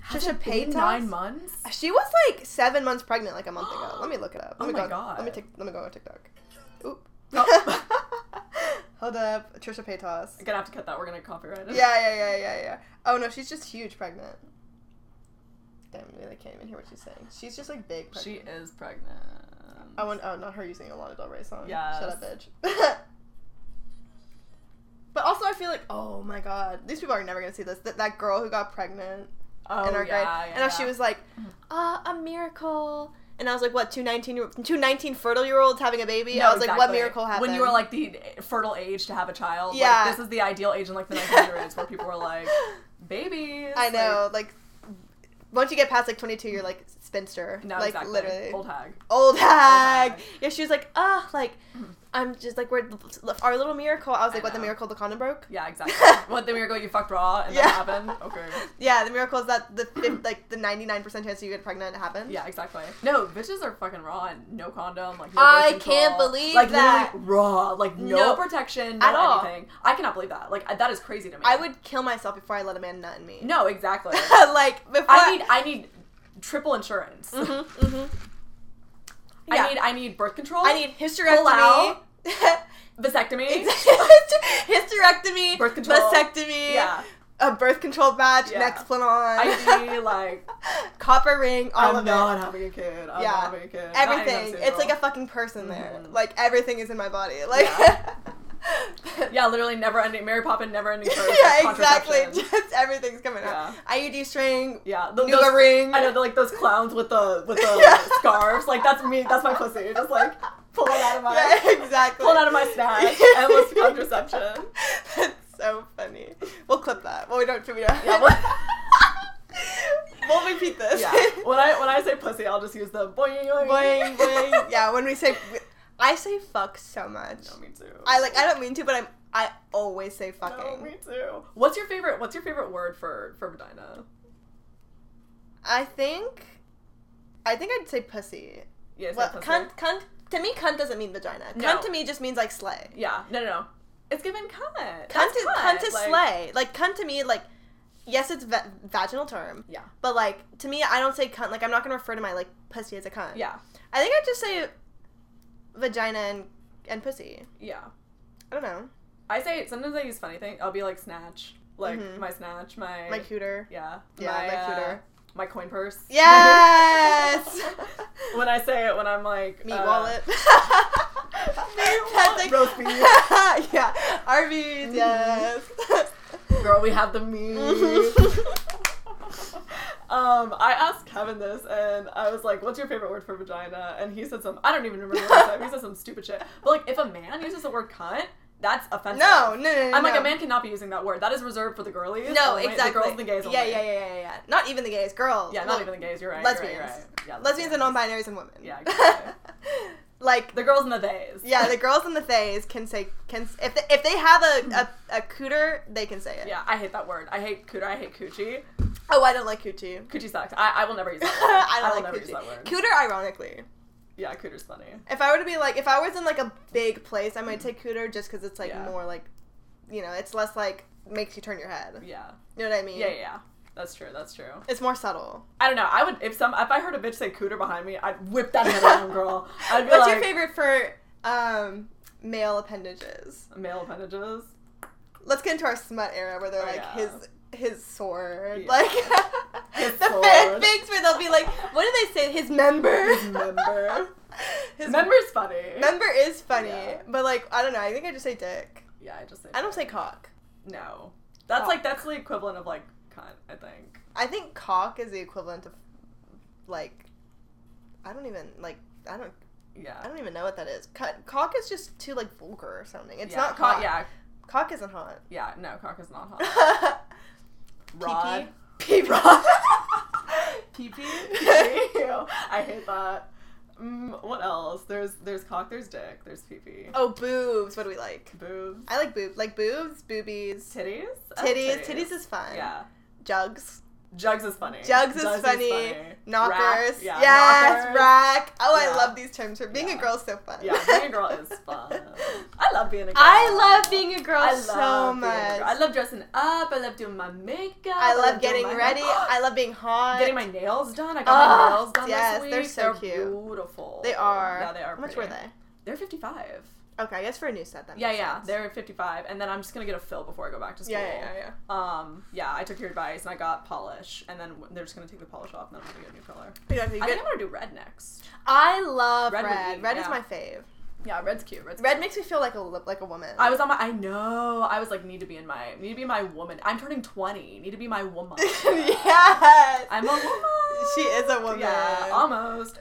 Has Trisha Paytas? nine months. She was like seven months pregnant like a month ago. Let me look it up. Let Oh me my go, God. Let me take. Let me go on TikTok. Oop. Oh. Hold up, Trisha Paytas. I'm gonna have to cut that. We're gonna copyright it. Yeah, yeah, yeah, yeah, yeah. Oh no, she's just huge pregnant. Damn, I can't even hear what she's saying. She's just like big. Pregnant. She is pregnant. I want. Oh, not her using a Lana Del Rey song. Yes. Shut up, bitch. but also, I feel like, oh my god, these people are never gonna see this. That, that girl who got pregnant oh, in our yeah, grade, yeah, and how she was like, ah, a miracle. And I was like, what, two 19, year- two 19 fertile year olds having a baby? No, I was like, what miracle happened? When you were like the fertile age to have a child. like, Yeah. this is the ideal age in like the 1900s where people were like, babies. I like- know, like, once you get past like 22, you're like spinster. no, like, exactly. literally. Old hag. old hag. hag. Yeah, she was like, ah, like, Mhm. I'm just like, we're our little miracle. I was I like, what the miracle? The condom broke. Yeah, exactly. what the miracle you fucked raw and Yeah. that happened? Okay. Yeah, the miracle is that the like the 99 percent chance you get pregnant happened. Yeah, exactly. No, bitches are fucking raw and no condom. Like no I can't believe like, that. raw. Like no, No. protection, no At all. anything. I cannot believe that. Like that is crazy to me. I would kill myself before I let a man nut in me. No, exactly. like before. I need I need triple insurance. Mhm, mhm. I need I need birth control. I need hysterectomy. vasectomy. hysterectomy, Birth control. vasectomy, Yeah. a birth control badge, Yeah. Nexplanon, I need like copper ring, all I'm of not it. having a kid. I'm Yeah. not having a kid. Everything. It's like a fucking person there. Mhm. Like everything is in my body. Like Yeah. yeah, literally never ending Mary Poppins never ending curse. yeah, exactly. Just everything's coming out. IUD string, Yeah, the, those- ring. I know like those clowns with the with the Yeah. scarves. Like that's me. That's my pussy. Just like pull it out of my Yeah, exactly. pull it out of my stash. Endless contraception. That's so funny. We'll clip that. Well, we don't. We don't. Yeah, we'll- we'll repeat this. Yeah. When I when I say pussy, I'll just use the boing boing. boing boing. Yeah, when we say, I say fuck so much. No, me too. I like. I don't mean to, but I'm. I always say fucking. No, me too. What's your favorite? What's your favorite word for for vagina? I think. I think I'd say pussy. Yes, Well, cunt. Cunt. To me, cunt doesn't mean vagina. No. Cunt to me just means like slay. Yeah. No, no, no. It's given cunt. Cunt That's is cunt is like- slay. Like cunt to me, like yes, it's va- vaginal term, Yeah. but like to me, I don't say cunt. Like I'm not gonna refer to my like pussy as a cunt. Yeah. I think I'd just say vagina and and pussy. Yeah. I don't know. I say sometimes I use funny thing. I'll be like snatch, like Mhm. my snatch, my My cooter. yeah, Yeah, my, my uh, cooter. my coin purse. Yes. when I say it, when I'm like Meat uh, wallet. wallet. like- Roast beef. yeah. Arby's. Yes. Girl, we have the meat. Um, I asked Kevin this, and I was like, "What's your favorite word for vagina?" And he said some. I don't even remember what he said. He said some stupid shit. But like, if a man uses the word cunt, that's offensive. no, no, no, no. I'm like, a man cannot be using that word. That is reserved for the girlies. No, only, exactly. The girls and the gays only. Yeah, yeah, yeah, yeah, yeah. Not even the gays, girls. Yeah, not Well, even the gays. You're right. lesbians. You're right, you're right. Yeah, lesbians and non-binaries and women. Yeah, exactly. like The girls in the theys. yeah, the girls in the theys can say can if they, if they have a, a a cooter, they can say it. Yeah, I hate that word. I hate cooter. I hate coochie. Oh, I don't like coochie. Coochie sucks. I, I will never use that word. I don't will like never coochie. use that word. Cooter, ironically. yeah, cooter's funny. If I were to be like, if I was in like a big place, I might say cooter just because it's like Yeah. more like, you know, it's less like makes you turn your head. Yeah. You know what I mean? Yeah, yeah, yeah. That's true. That's true. It's more subtle. I don't know. I would if some if I heard a bitch say cooter behind me, I'd whip that head around, girl. I'd be What's like, your favorite for um male appendages? male appendages. Let's get into our smut era where they're Oh, like yeah. his his sword, Yeah. like His the sword. fanfics where they'll be like, what do they say? His member. His member. His Member's funny. member is funny, Yeah. but like I don't know. I think I just say dick. yeah, I just say. I don't say cock. no. That's Cock. like that's the equivalent of like cunt. I think. I think cock is the equivalent of like I don't even like. I don't. Yeah. I don't even know what that is. Cut, cock is just too like vulgar or something. It's yeah, not cock. cock. Yeah, Cock isn't hot. yeah. No, cock is not hot. Rod. Pee pee. Pee pee. I hate that. Mm, what else? There's there's cock. There's dick. There's pee pee. Oh, boobs. What do we like? Boobs. I like boobs. Like boobs, boobies, Titties. Like titties. Titties is fun. Yeah. Jugs. Jugs is funny. Jugs is funny. Knockers. Rack, yeah. yes. knockers. Rack. Oh, I love these terms. For being a girl is so fun. Yeah, being a girl is fun. I love being a girl. I love being a girl I so love much. girl. I love dressing up. I love doing my makeup. I love doing getting ready. I love being hot. getting my nails done. I got Ah, my nails done yes, this week. they're so cute. beautiful. They are. Yeah, they are. How much pretty. were they? They're fifty-five. Okay, I guess for a new set then. Yeah, yeah, sense. they're fifty-five, and then I'm just gonna get a fill before I go back to school. Yeah, yeah, yeah, yeah. Um, yeah, I took your advice and I got polish, and then they're just gonna take the polish off, and then I'm gonna get a new color. Yeah, I think I'm gonna do red next. I love Red red. Red, be- is my fave. Yeah, red's cute. Red's Red cute. makes me feel like a like a woman. I was on my. I know. I was like, need to be in my. Need to be my woman. I'm turning twenty. Need to be my woman. yes. I'm a woman. She is a woman. Yeah, almost.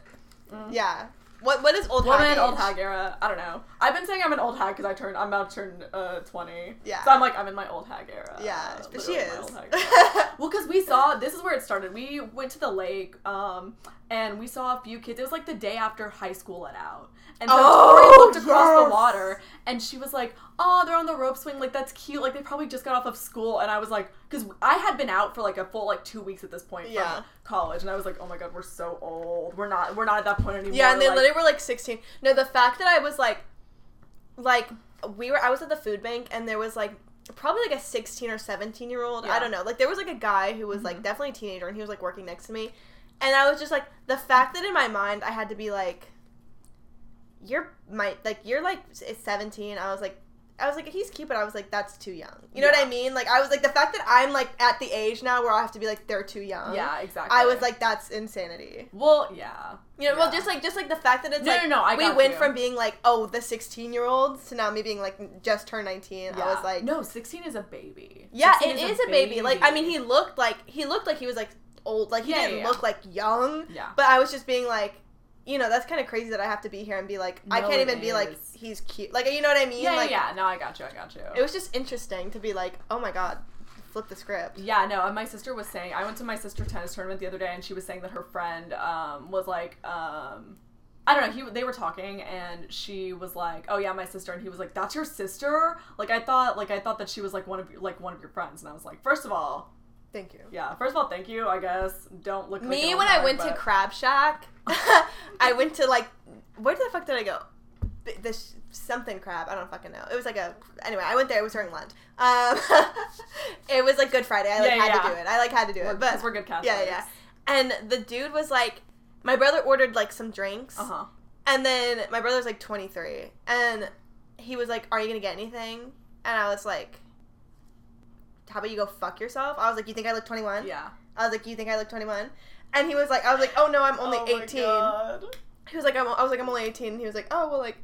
Mm. Yeah. What what is old Woman, hag old age? hag era. I don't know. I've been saying I'm an old hag because I turned. I'm about to turn uh, 20. Yeah. So I'm like, I'm in my old hag era. Yeah, but she is. old well, because we saw. This is where it started. We went to the lake, um, and we saw a few kids. It was like the day after high school let out. And so Oh, Tori looked across yes. the water, and she was like, "Oh, they're on the rope swing. Like that's cute. Like they probably just got off of school." And I was like, because I had been out for like a full like two weeks at this point Yeah. from college, and I was like, "Oh my god, we're so old. We're not. We're not at that point anymore." Yeah, and they like, literally were like 16. No, the fact that I was like, like we were, I was at the food bank and there was like probably like a 16 or 17 year old. I don't know. Like there was like a guy who was Mhm. like definitely a teenager and he was like working next to me, and I was just like the fact that in my mind I had to be like, you're my like you're like 17. I was like. I was like, he's cute, but I was like, that's too young. You know what I mean? Like, I was like, the fact that I'm like at the age now where I have to be like, they're too young. Yeah, exactly. I was like, that's insanity. well, yeah. You know, well, just like just like the fact that it's No, like no, no, I we went you. from being like oh the sixteen year olds to now me being like just turned nineteen. I was like, no, 16 is a baby. yeah, 16 it is a baby. Like I mean, he looked like he looked like he was like old. Like he Yeah, didn't yeah, yeah. look like young. Yeah. But I was just being like, you know, that's kind of crazy that I have to be here and be like, I can't even be like he's cute. Like you know what I mean? Yeah, like, yeah. No, I got you. I got you. It was just interesting to be like, oh my god, flip the script. Yeah, no, and my sister was saying I went to my sister tennis tournament the other day and she was saying that her friend um was like um I don't know, he they were talking and she was like, "Oh yeah, my sister." And he was like, "That's your sister?" Like I thought like I thought that she was like one of your, like one of your friends and I was like, first of all, Thank you. yeah, first of all, thank you, I guess. Don't look like Me an when I went to Crab Shack, I went to like where the fuck did I go? This something crab. I don't fucking know. It was like a anyway. I went there. It was during lunch. Um, it was like Good Friday. I like Yeah, had yeah. to do it. I like had to do We're- it. But we're good Catholics. yeah, yeah. And the dude was like, my brother ordered like some drinks, Uh-huh. and then my brother's like 23, and he was like, "Are you gonna get anything?" And I was like, "How about you go fuck yourself?" I was like, "You think I look 21?" Yeah. I was like, "You think I look 21?" And he was like, "I was like, oh no, I'm only Oh my 18." God. He was like, I'm, I was like, I'm only 18. And he was like, oh well, like,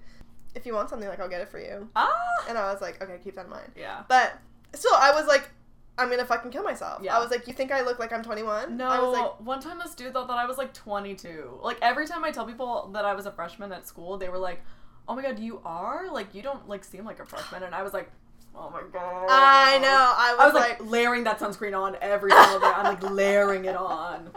if you want something, like, I'll get it for you. Ah. And I was like, okay, keep that in mind. Yeah. But still, I was like, I'm gonna fucking kill myself. Yeah. I was like, you think I look like I'm 21? No, I was like, one time this dude thought that I was like 22. Like every time I tell people that I was a freshman at school, they were like, "Oh my god, you are? Like you don't like seem like a freshman." And I was like, "Oh my god." I know. I was, I was like, like, layering that sunscreen on every single day. I'm like layering it on.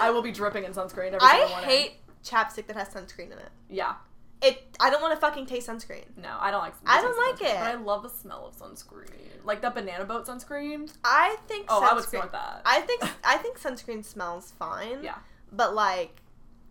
I will be dripping in sunscreen every I single morning. hate chapstick that has sunscreen in it. Yeah. It. I don't want to fucking taste sunscreen. No, I don't like. Sunscreen. I don't sunscreen, like it. But I love the smell of sunscreen. Like that banana boat sunscreen. I think. Oh, sunscreen, I would snort that. I think. I think sunscreen smells fine. Yeah. But like,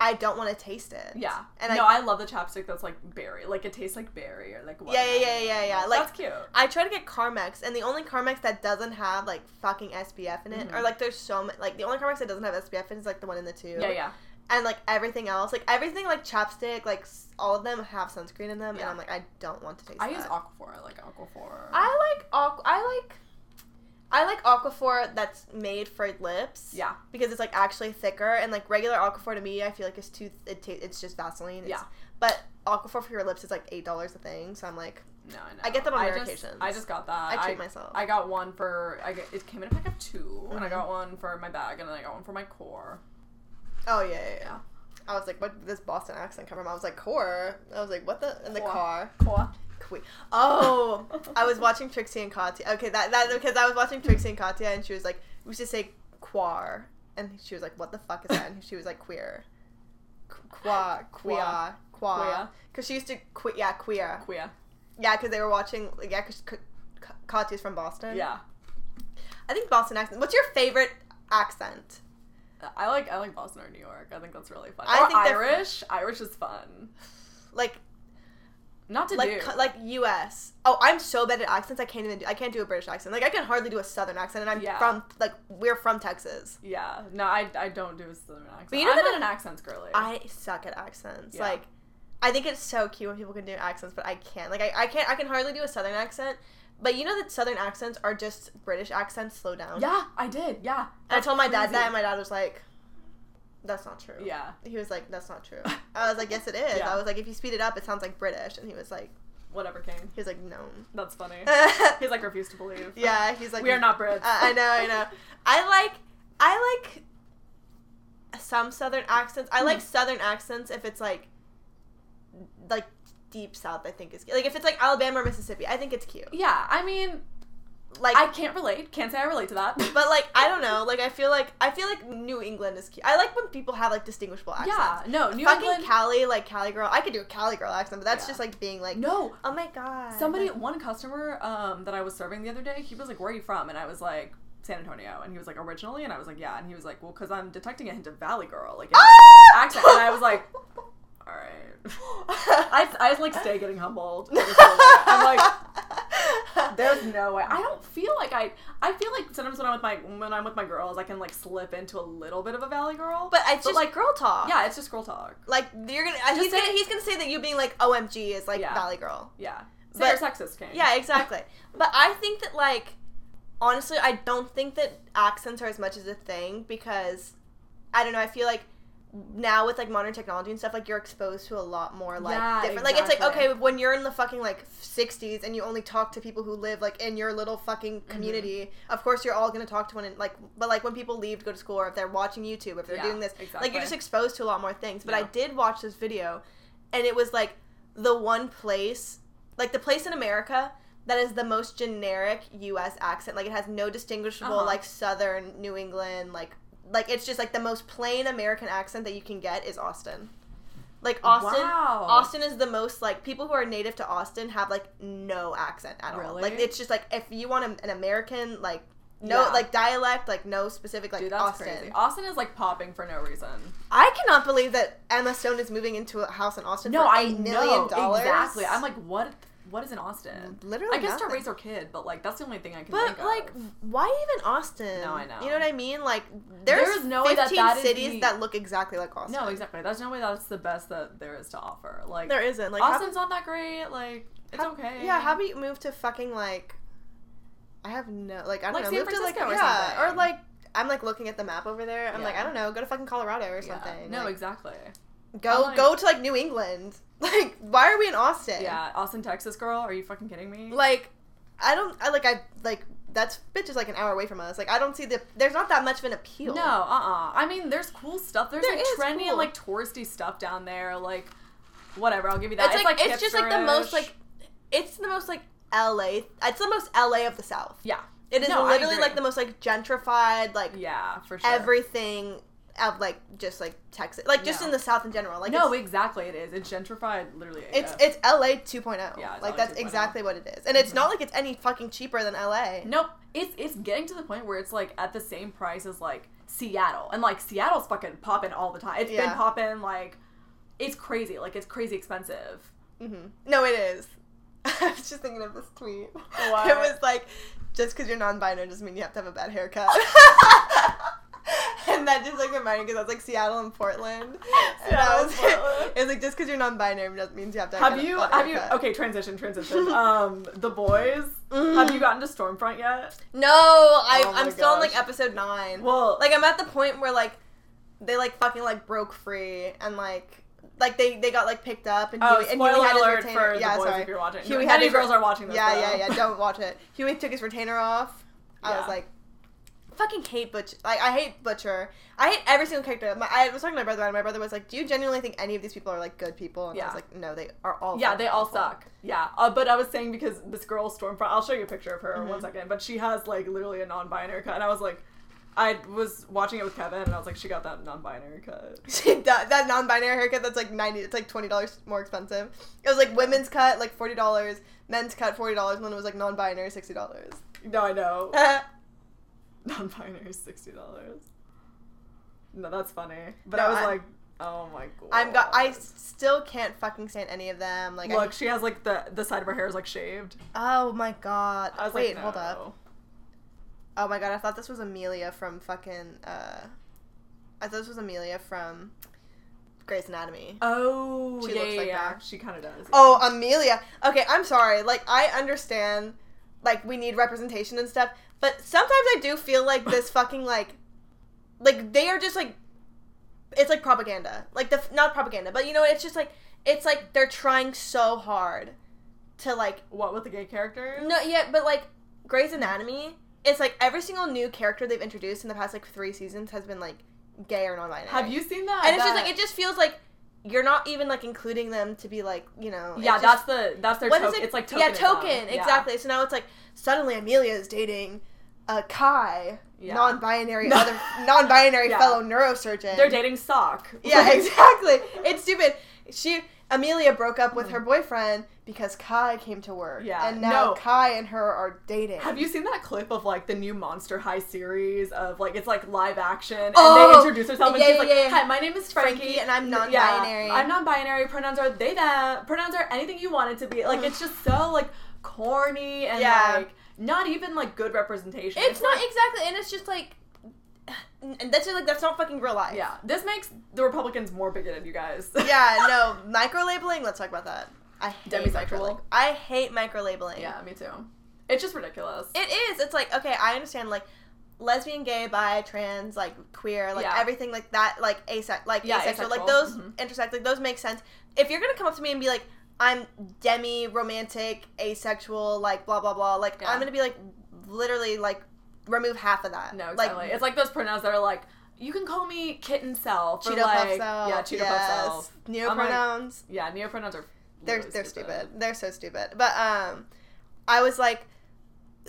I don't want to taste it. Yeah. And no, I. I, love the chapstick that's like berry. Like it tastes like berry or like Yeah, yeah, yeah, yeah, yeah. Like- that's cute. I try to get Carmex, and the only Carmex that doesn't have like fucking SPF in it, Mhm. or like there's so many, like the only Carmex that doesn't have SPF in is like the one in the tube. Yeah, yeah. And like everything else, like everything like chapstick, like all of them have sunscreen in them, Yeah. and I'm like, I don't want to taste I that. use Aquaphor. I like Aquaphor. I like aqu- I like. I like Aquaphor that's made for lips. yeah. Because it's like actually thicker, and like regular Aquaphor to me, I feel like it's too. It ta- it's just Vaseline. It's, Yeah. But Aquaphor for your lips is like eight dollars a thing, so I'm like, No, I know. I get them on I rare just, occasions. I just got that. I treat myself. I got one for. I get, it came in a pack of 2 and I Mhm. got one for my bag, and then I got one for my core. oh yeah, yeah, yeah. Yeah. I was like, what did this Boston accent come from? I was like, core. I was like, what the in the Core. car. Cool. Que- Oh, I was watching Trixie and Katya. Okay, that that because I was watching Trixie and Katya, and she was like, we should say quar, and she was like, what the fuck is that? And she was like, queer. Qu- Qua, queer, qua. Queer. Because she used to quit. Yeah, queer. Queer. Yeah, because they were watching. Yeah, because Katya's from Boston. Yeah. I think Boston accent. What's your favorite accent? Uh, I like I like Boston or New York. I think that's really fun. I or think Irish. Irish is fun. Like Not to like do. co- like U.S. Oh, I'm so bad at accents. I can't even do. I can't do a British accent. Like I can hardly do a Southern accent, and I'm Yeah. from like we're from Texas. yeah. No, I, I don't do a southern accent. But you know I'm that an accents girly. I suck at accents. Yeah. Like I think it's so cute when people can do accents, but I can't. Like I, I can't. I can hardly do a Southern accent. But you know that Southern accents are just British accents. Slow down. yeah, I did. Yeah. And I told my dad crazy. that, and my dad was like, "That's not true." Yeah. He was like, "That's not true." I was like, "Yes, it is." Yeah. I was like, "If you speed it up, it sounds like British." And he was like, Whatever, King. "He was like, no." That's funny. He's like refused to believe. yeah, he's like, we are not Brits. I I know, I know. I like, I like some Southern accents. I like Hmm. Southern accents if it's like, like deep South. I think is like if it's like Alabama or Mississippi. I think it's cute. yeah, I mean, Like, I can't relate. Can't say I relate to that. but like I don't know. Like I feel like I feel like New England is cute. I like when people have like distinguishable accents. yeah, no, New England. Fucking England. Cali, like Cali girl. I could do a Cali girl accent, but that's Yeah. just like being like, no, oh my god. somebody, one customer um, that I was serving the other day, he was like, "Where are you from?" And I was like, "San Antonio." And he was like, "Originally?" And I was like, "Yeah." And he was like, "Well, because I'm detecting a hint of Valley Girl, like Ah! accent." And I was like, "All right." I, I like stay getting humbled. I'm like, there's no way. I don't feel like I. I feel like sometimes when I'm with my when I'm with my girls, I can like slip into a little bit of a Valley Girl. but it's But, just like, girl talk. yeah, it's just girl talk. Like you're gonna. Just He's say- gonna. He's gonna say that you being like OMG is like Yeah. Valley Girl. Yeah, say But- you're sexist, King. Yeah, exactly. but I think that like honestly, I don't think that accents are as much as a thing because I don't know. I feel like now with like modern technology and stuff, like you're exposed to a lot more like Yeah, different. Like it's like okay, when you're in the fucking like 60s and you only talk to people who live like in your little fucking Mm-hmm. community. Of course, you're all gonna talk to one and like, but like when people leave to go to school or if they're watching YouTube, if they're Yeah, doing this, like you're just exposed to a lot more things. But I did watch this video, and it was like the one place, like the place in America that is the most generic U.S. accent. Like it has no distinguishable Uh-huh. like Southern New England like like it's just like the most plain American accent that you can get is Austin. Like Austin, Wow. Austin is the most like people who are native to Austin have like no accent at all. Really? Like it's just like if you want a, an American like no Yeah. like dialect like no specific like Dude, Austin. crazy. Austin is like popping for no reason. I cannot believe that Emma Stone is moving into a house in Austin. No, for I know dollars. exactly. I'm like, what? What is in Austin? Literally I guess to nothing. raise our kid, but like that's the only thing I can But think of. But like, why even Austin? No, I know. You know what I mean? Like, there's, There's no way that 15 cities the- that look exactly like Austin. no, exactly. There's no way that's the best that there is to offer. Like There isn't. Like, Austin's not that great. Like it's how- okay. Yeah, how about you move to fucking like? I have no like I don't Like know. San move to like Francisco or yeah, something. or like I'm like looking at the map over there. I'm like I don't know. Go to fucking Colorado or Yeah. something. No, like, exactly. Go like- go to like New England. Like, why are we in Austin? Yeah, Austin, Texas, girl. Are you fucking kidding me? Like, I don't. I like. I like. That's bitch is like an hour away from us. Like, I don't see the. There's not that much of an appeal. No, uh uh I mean, there's cool stuff. There's There like trendy cool. and like touristy stuff down there. Like, whatever, I'll give you that. It's, like, it's just like the most like. It's the most like LA. It's the most LA of the South. Yeah. It is No, literally like the most like gentrified like Yeah, for sure. everything of like just like Texas, like just Yeah. in the South in general. Like no, exactly. It is. It's gentrified, literally. it's it's LA 2.0. Yeah, like LA that's 2.0. exactly what it is, and it's not like it's any fucking cheaper than LA. Nope. It's it's getting to the point where it's like at the same price as like Seattle, and like Seattle's fucking popping all the time. It's been popping like it's crazy. Like it's crazy expensive. Mm-hmm. No, it is. I was just thinking of this tweet. What? It was like, just because you're non-binary doesn't mean you have to have a bad haircut. and that just like reminded me because I was like Seattle and Portland. and I was, and Portland. it was like just because you're non-binary doesn't mean you have to Have you have you okay transition transition um the boys Mhm. have you gotten to Stormfront yet? No, I, oh I'm still on like episode nine. Well, like I'm at the point where like they like fucking like broke free and like like they they got like picked up and oh, Hughie, and spoiler Hughie had his retainer. for yeah, the boys sorry. if you're watching. Hughie None had his- girls are watching this. Yeah, though. yeah, yeah. Don't watch it. Hughie took his retainer off. I was like, fucking hate Butcher. Like I hate Butcher. I hate every single character. My, I was talking to my brother, and my brother was like, "Do you genuinely think any of these people are like good people?" And I was like, "No, they are all." Yeah, they all awful." suck. Yeah, uh, but I was saying because this girl Stormfront, I'll show you a picture of her Mm-hmm. one second. But she has like literally a non-binary cut, and I was like, I was watching it with Kevin, and I was like, she got that non-binary cut. that, that non-binary haircut that's like ninety. It's like twenty dollars more expensive. It was like women's cut like forty dollars, men's cut forty dollars, and then it was like non-binary sixty dollars. No, I know. non-binary is sixty dollars. No, that's funny. But No, I was I- like, oh my god. I'm got. I still can't fucking stand any of them. Like, Look, she has like the the side of her hair is like shaved. Oh my god. I was Wait, like, hold up. Oh my god, I thought this was Amelia from fucking. uh I thought this was Amelia from Grey's Anatomy. Oh, She yeah, looks yeah, like yeah. that. She kind of does. yeah. Oh, Amelia. Okay, I'm sorry. Like, I understand, like, we need representation and stuff, but sometimes I do feel like this fucking, like, like, they are just, like, it's like propaganda. Like, the, not propaganda, but, you know, it's just, like, it's like they're trying so hard to, like, what with the gay character? no, yeah, but, like, Grey's Anatomy, it's like every single new character they've introduced in the past, like, three seasons has been, like, gay or non binary. Have you seen that? And it's just, like, it just feels like you're not even, like, including them to be, like, you know. yeah, just- that's the that's their what token. is it? It's like yeah, token Yeah. exactly. So now it's like suddenly Amelia is dating uh, Kai, Yeah. non-binary other non-binary Yeah. fellow neurosurgeon. They're dating sock. Yeah, exactly. It's stupid. She Amelia broke up with Mm. her boyfriend because Kai came to work. Yeah, and now no. Kai and her are dating. Have you seen that clip of like the new Monster High series of like it's like live action and Oh, they introduce herself and yeah, she's yeah, like, yeah. "Hi, my name is Frankie, Frankie, and I'm non-binary." I'm non-binary. Pronouns are they them. Pronouns are anything you want it to be. Like it's just so like corny and like not even like good representation. It's not like- exactly, and it's just like, and that's just like that's not fucking real life. yeah, this makes the Republicans more bigoted, you guys. yeah, no micro labeling. Let's talk about that. I hate Demisexual. micro I hate micro labeling. yeah, me too. It's just ridiculous. It is. It's like okay, I understand like lesbian, gay, bi, trans, like queer, like Yeah. everything like that, like asex, like Yeah, asexual, like asexual. those Mhm. intersect, like those make sense. If you're gonna come up to me and be like, I'm demi romantic, asexual, like blah blah blah, like Yeah. I'm gonna be like, literally like remove half of that. No, like, it's like those pronouns that are like, you can call me kitten self. Or Cheeto like, puff self. Yeah, Cheeto yes. puff self. Neo I'm like, pronouns. Yeah, neopronouns are. they're really they're stupid. They're so stupid. But um, I was like,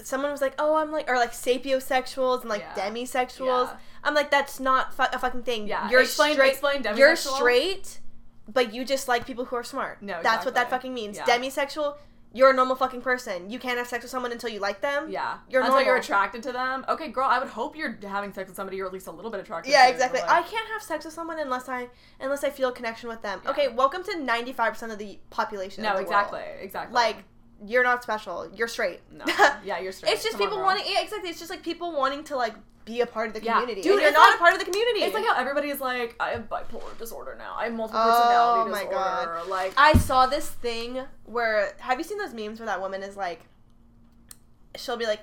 someone was like, oh, I'm like, or like sapiosexuals and like Yeah. demisexuals. Yeah. I'm like, that's not fu- a fucking thing. Yeah, you're explain- straight. explain You're straight, but you just like people who are smart. No, that's what that fucking means. Yeah. Demisexual. You're a normal fucking person. You can't have sex with someone until you like them. Yeah, You're until you're attracted to them. Okay, girl, I would hope you're having sex with somebody you're at least a little bit attracted to. Yeah, to. exactly. but, I can't have sex with someone unless I unless I feel a connection with them. Yeah. Okay, welcome to 95% of the population. no, of the exactly, World. exactly. Like you're not special. You're straight. no, yeah, you're straight. It's just Come people girl. wanting. Yeah, exactly. It's just like people wanting to like be a part of the Yeah. community. Dude, and you're not like- a part of the community. It's like how everybody is like, I have bipolar disorder now. I have multiple Oh personality my disorder. God. Like, I saw this thing where have you seen those memes where that woman is like, she'll be like,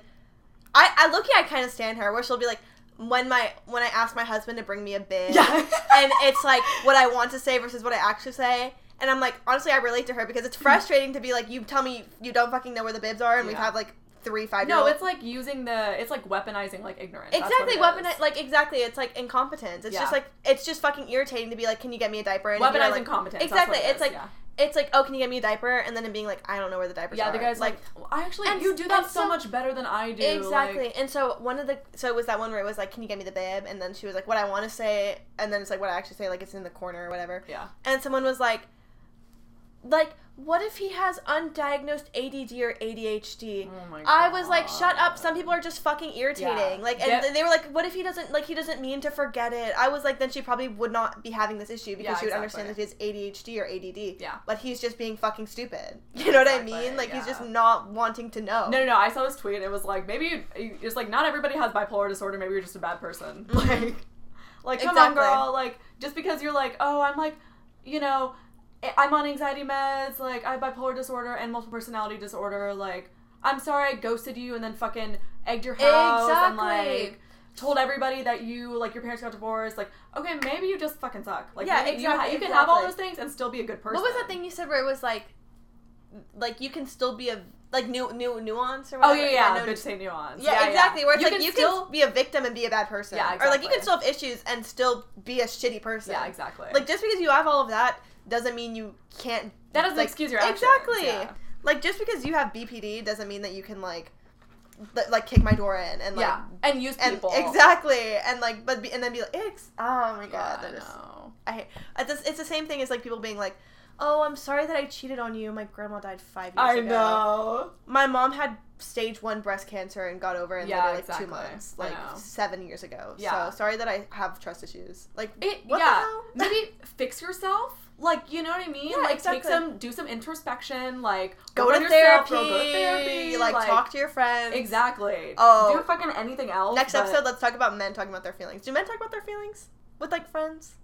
I I look I kind of stand her where she'll be like. When my when I ask my husband to bring me a bib, Yeah. and it's like what I want to say versus what I actually say, and I'm like honestly I relate to her because it's frustrating to be like you tell me you don't fucking know where the bibs are, and we've had like three five no, it's like using the, it's like weaponizing like ignorance. Exactly, what weapon it is. like exactly. It's like incompetence. It's just like it's just fucking irritating to be like, can you get me a diaper? And weaponizing like, competence. Exactly. it It's is, like yeah. it's like, oh, can you get me a diaper? And then it being like, I don't know where the diapers Yeah, are. the guy's like, "Well, I actually, and- you do that so, so- much better than I do. exactly. Like, and so one of the so it was that one where it was like, can you get me the bib? And then she was like, what I want to say, and then it's like what I actually say, like it's in the corner or whatever. yeah. And someone was like, like, what if he has undiagnosed ADD or ADHD? Oh I was like, shut up. Some people are just fucking irritating. Yeah. Like, and th- they were like, what if he doesn't like he doesn't mean to forget it? I was like, then she probably would not be having this issue because Yeah, she would understand that he has ADHD or ADD. Yeah. But he's just being fucking stupid. You know what I mean? Like he's just not wanting to know. No, no, no. I saw this tweet. and It was like maybe it's like not everybody has bipolar disorder. Maybe you're just a bad person. Mm-hmm. Like, like come on, girl. Like just because you're like, oh, I'm like, you know, I'm on anxiety meds. Like I have bipolar disorder and multiple personality disorder. Like I'm sorry I ghosted you and then fucking egged your house and like told everybody that you like your parents got divorced. Like okay, maybe you just fucking suck. Like Yeah, maybe you, ha- exactly, you can have all those things and still be a good person. What was that thing you said where it was like, like you can still be a like new new nuance or oh, whatever. Oh whatever. yeah, yeah. no- bitch say nuance. yeah, exactly. Where it's like You like can you still. can be a victim and be a bad person. Yeah, Or like you can still have issues and still be a shitty person. Yeah, exactly. Like just because you have all of that doesn't mean you can't. that doesn't like, excuse your actions. Exactly. Yeah. Like just because you have BPD doesn't mean that you can like, like kick my door in and like. yeah, and use And people. exactly, and like, but be, and then be like, Ex- oh my Yeah, god, I that is know. I hate. It's, the- it's the same thing as like people being like, "Oh, I'm sorry that I cheated on you. My grandma died five years I ago." I know. My mom had stage one breast cancer and got over it in Yeah, literally like exactly. two months, like seven years ago. Yeah. So sorry that I have trust issues. Like, It, what yeah, the hell? maybe fix yourself. Like you know what I mean? Yeah, like exactly. take some, do some introspection. Like go to yourself, girl, go to therapy. Like, talk to your friends. Exactly. Oh. do fucking anything else. Next but episode, let's talk about men talking about their feelings. Do men talk about their feelings with like friends?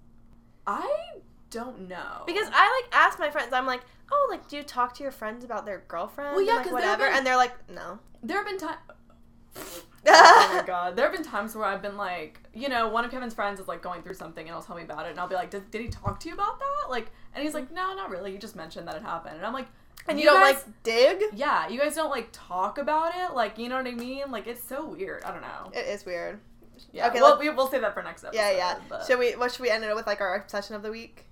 I don't know Because I like ask my friends. I'm like, oh, like, do you talk to your friends about their girlfriend? Well, yeah, and, like, 'cause there have whatever, been- and they're like, no. there have been times. Oh my god. There have been times where I've been like, you know, one of Kevin's friends is like going through something and he'll tell me about it and I'll be like, did, did he talk to you about that? Like, and he's like, no, not really. You just mentioned that it happened. And I'm like, And you, don't guys- like dig? yeah, you guys don't like talk about it. Like, you know what I mean? Like, it's so weird. I don't know. It is weird. Yeah. Okay, well, we, we'll say that for next episode. Yeah, yeah. but- Should we? What should we end it with? Like our obsession of the week?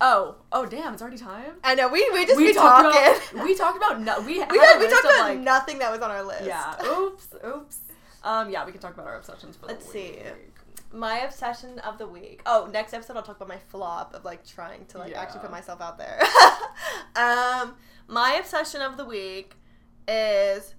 Oh, oh, damn! It's already time. I know we we just we be talked talking. about we talked about no, we we, got, we talked about like nothing that was on our list. yeah. Oops, oops. Um, yeah, we can talk about our obsessions for Let's see. My obsession of the week. Oh, next episode I'll talk about my flop of like trying to like actually put myself out there. um, my obsession of the week is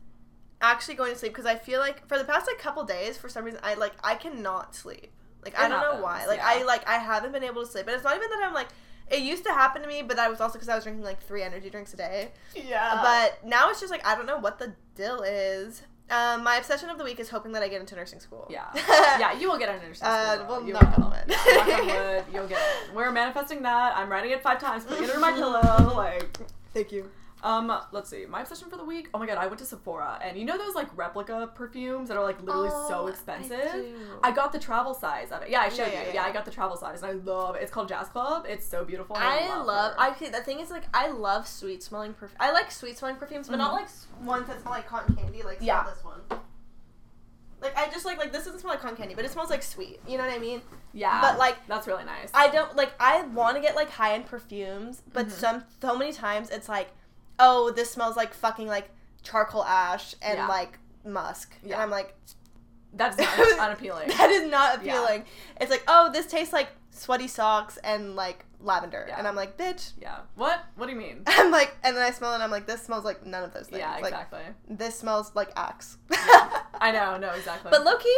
actually going to sleep because I feel like for the past like couple days for some reason I like I cannot sleep. Like I It don't know happens, why. Like yeah. I like I haven't been able to sleep, and it's not even that I'm like. It used to happen to me, but that was also because I was drinking like three energy drinks a day. Yeah. But now it's just like I don't know what the deal is. Um, my obsession of the week is hoping that I get into nursing school. yeah, yeah, you will get an understanding. Uh, well, you knock will. on wood. Yeah, knock on wood, you'll get it. We're manifesting that. I'm writing it five times, putting it under my pillow. Like, Thank you. Um, let's see. My obsession for the week. Oh my god, I went to Sephora, and you know those like replica perfumes that are like literally Oh, so I expensive. do. I got the travel size of it. Yeah, I showed Yeah, yeah, you. Yeah, yeah. I got the travel size, and I love it. It's called Jazz Club. It's so beautiful. and I love. her. I the thing is like I love sweet smelling perfume. I like sweet smelling perfumes, but not Mhm. like ones that smell like cotton candy. Like Yeah. this one. Like I just like like this doesn't smell like cotton candy, but it smells like sweet. You know what I mean? yeah, but, like, that's really nice. I don't like. I want to get like high end perfumes, but Mhm. some so many times it's like, oh, this smells like fucking like charcoal ash and Yeah. like musk, and I'm like, that's not unappealing. that is not Yeah. appealing. It's like, oh, this tastes like sweaty socks and like lavender, Yeah. and I'm like, bitch. yeah. What? What do you mean? I'm like, and then I smell it, and I'm like, this smells like none of those things. Yeah, Like, exactly. this smells like Axe. I know. No, exactly. but lowkey,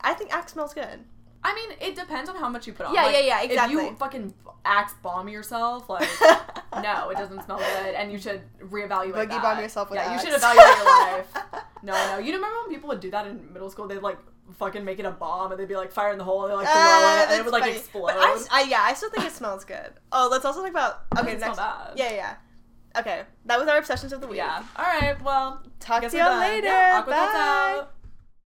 I think Axe smells good. I mean, it depends on how much you put on. Yeah, Like, yeah, yeah, If you fucking axe bomb yourself, like no, it doesn't smell good, and you should reevaluate. Boogie that. bomb yourself with Yeah, Axe. you should evaluate your life. No, no. You remember when people would do that in middle school? They'd like fucking make it a bomb, and they'd be like fire in the hole, and they like throw Ah, it, and it would like funny. explode. But I, I- yeah, I still think it smells good. Oh, let's also talk about okay next. Yeah, yeah. Okay, that was our obsessions of the week. Yeah. All right. Well, Talk to done. later. Yeah, Bye. out.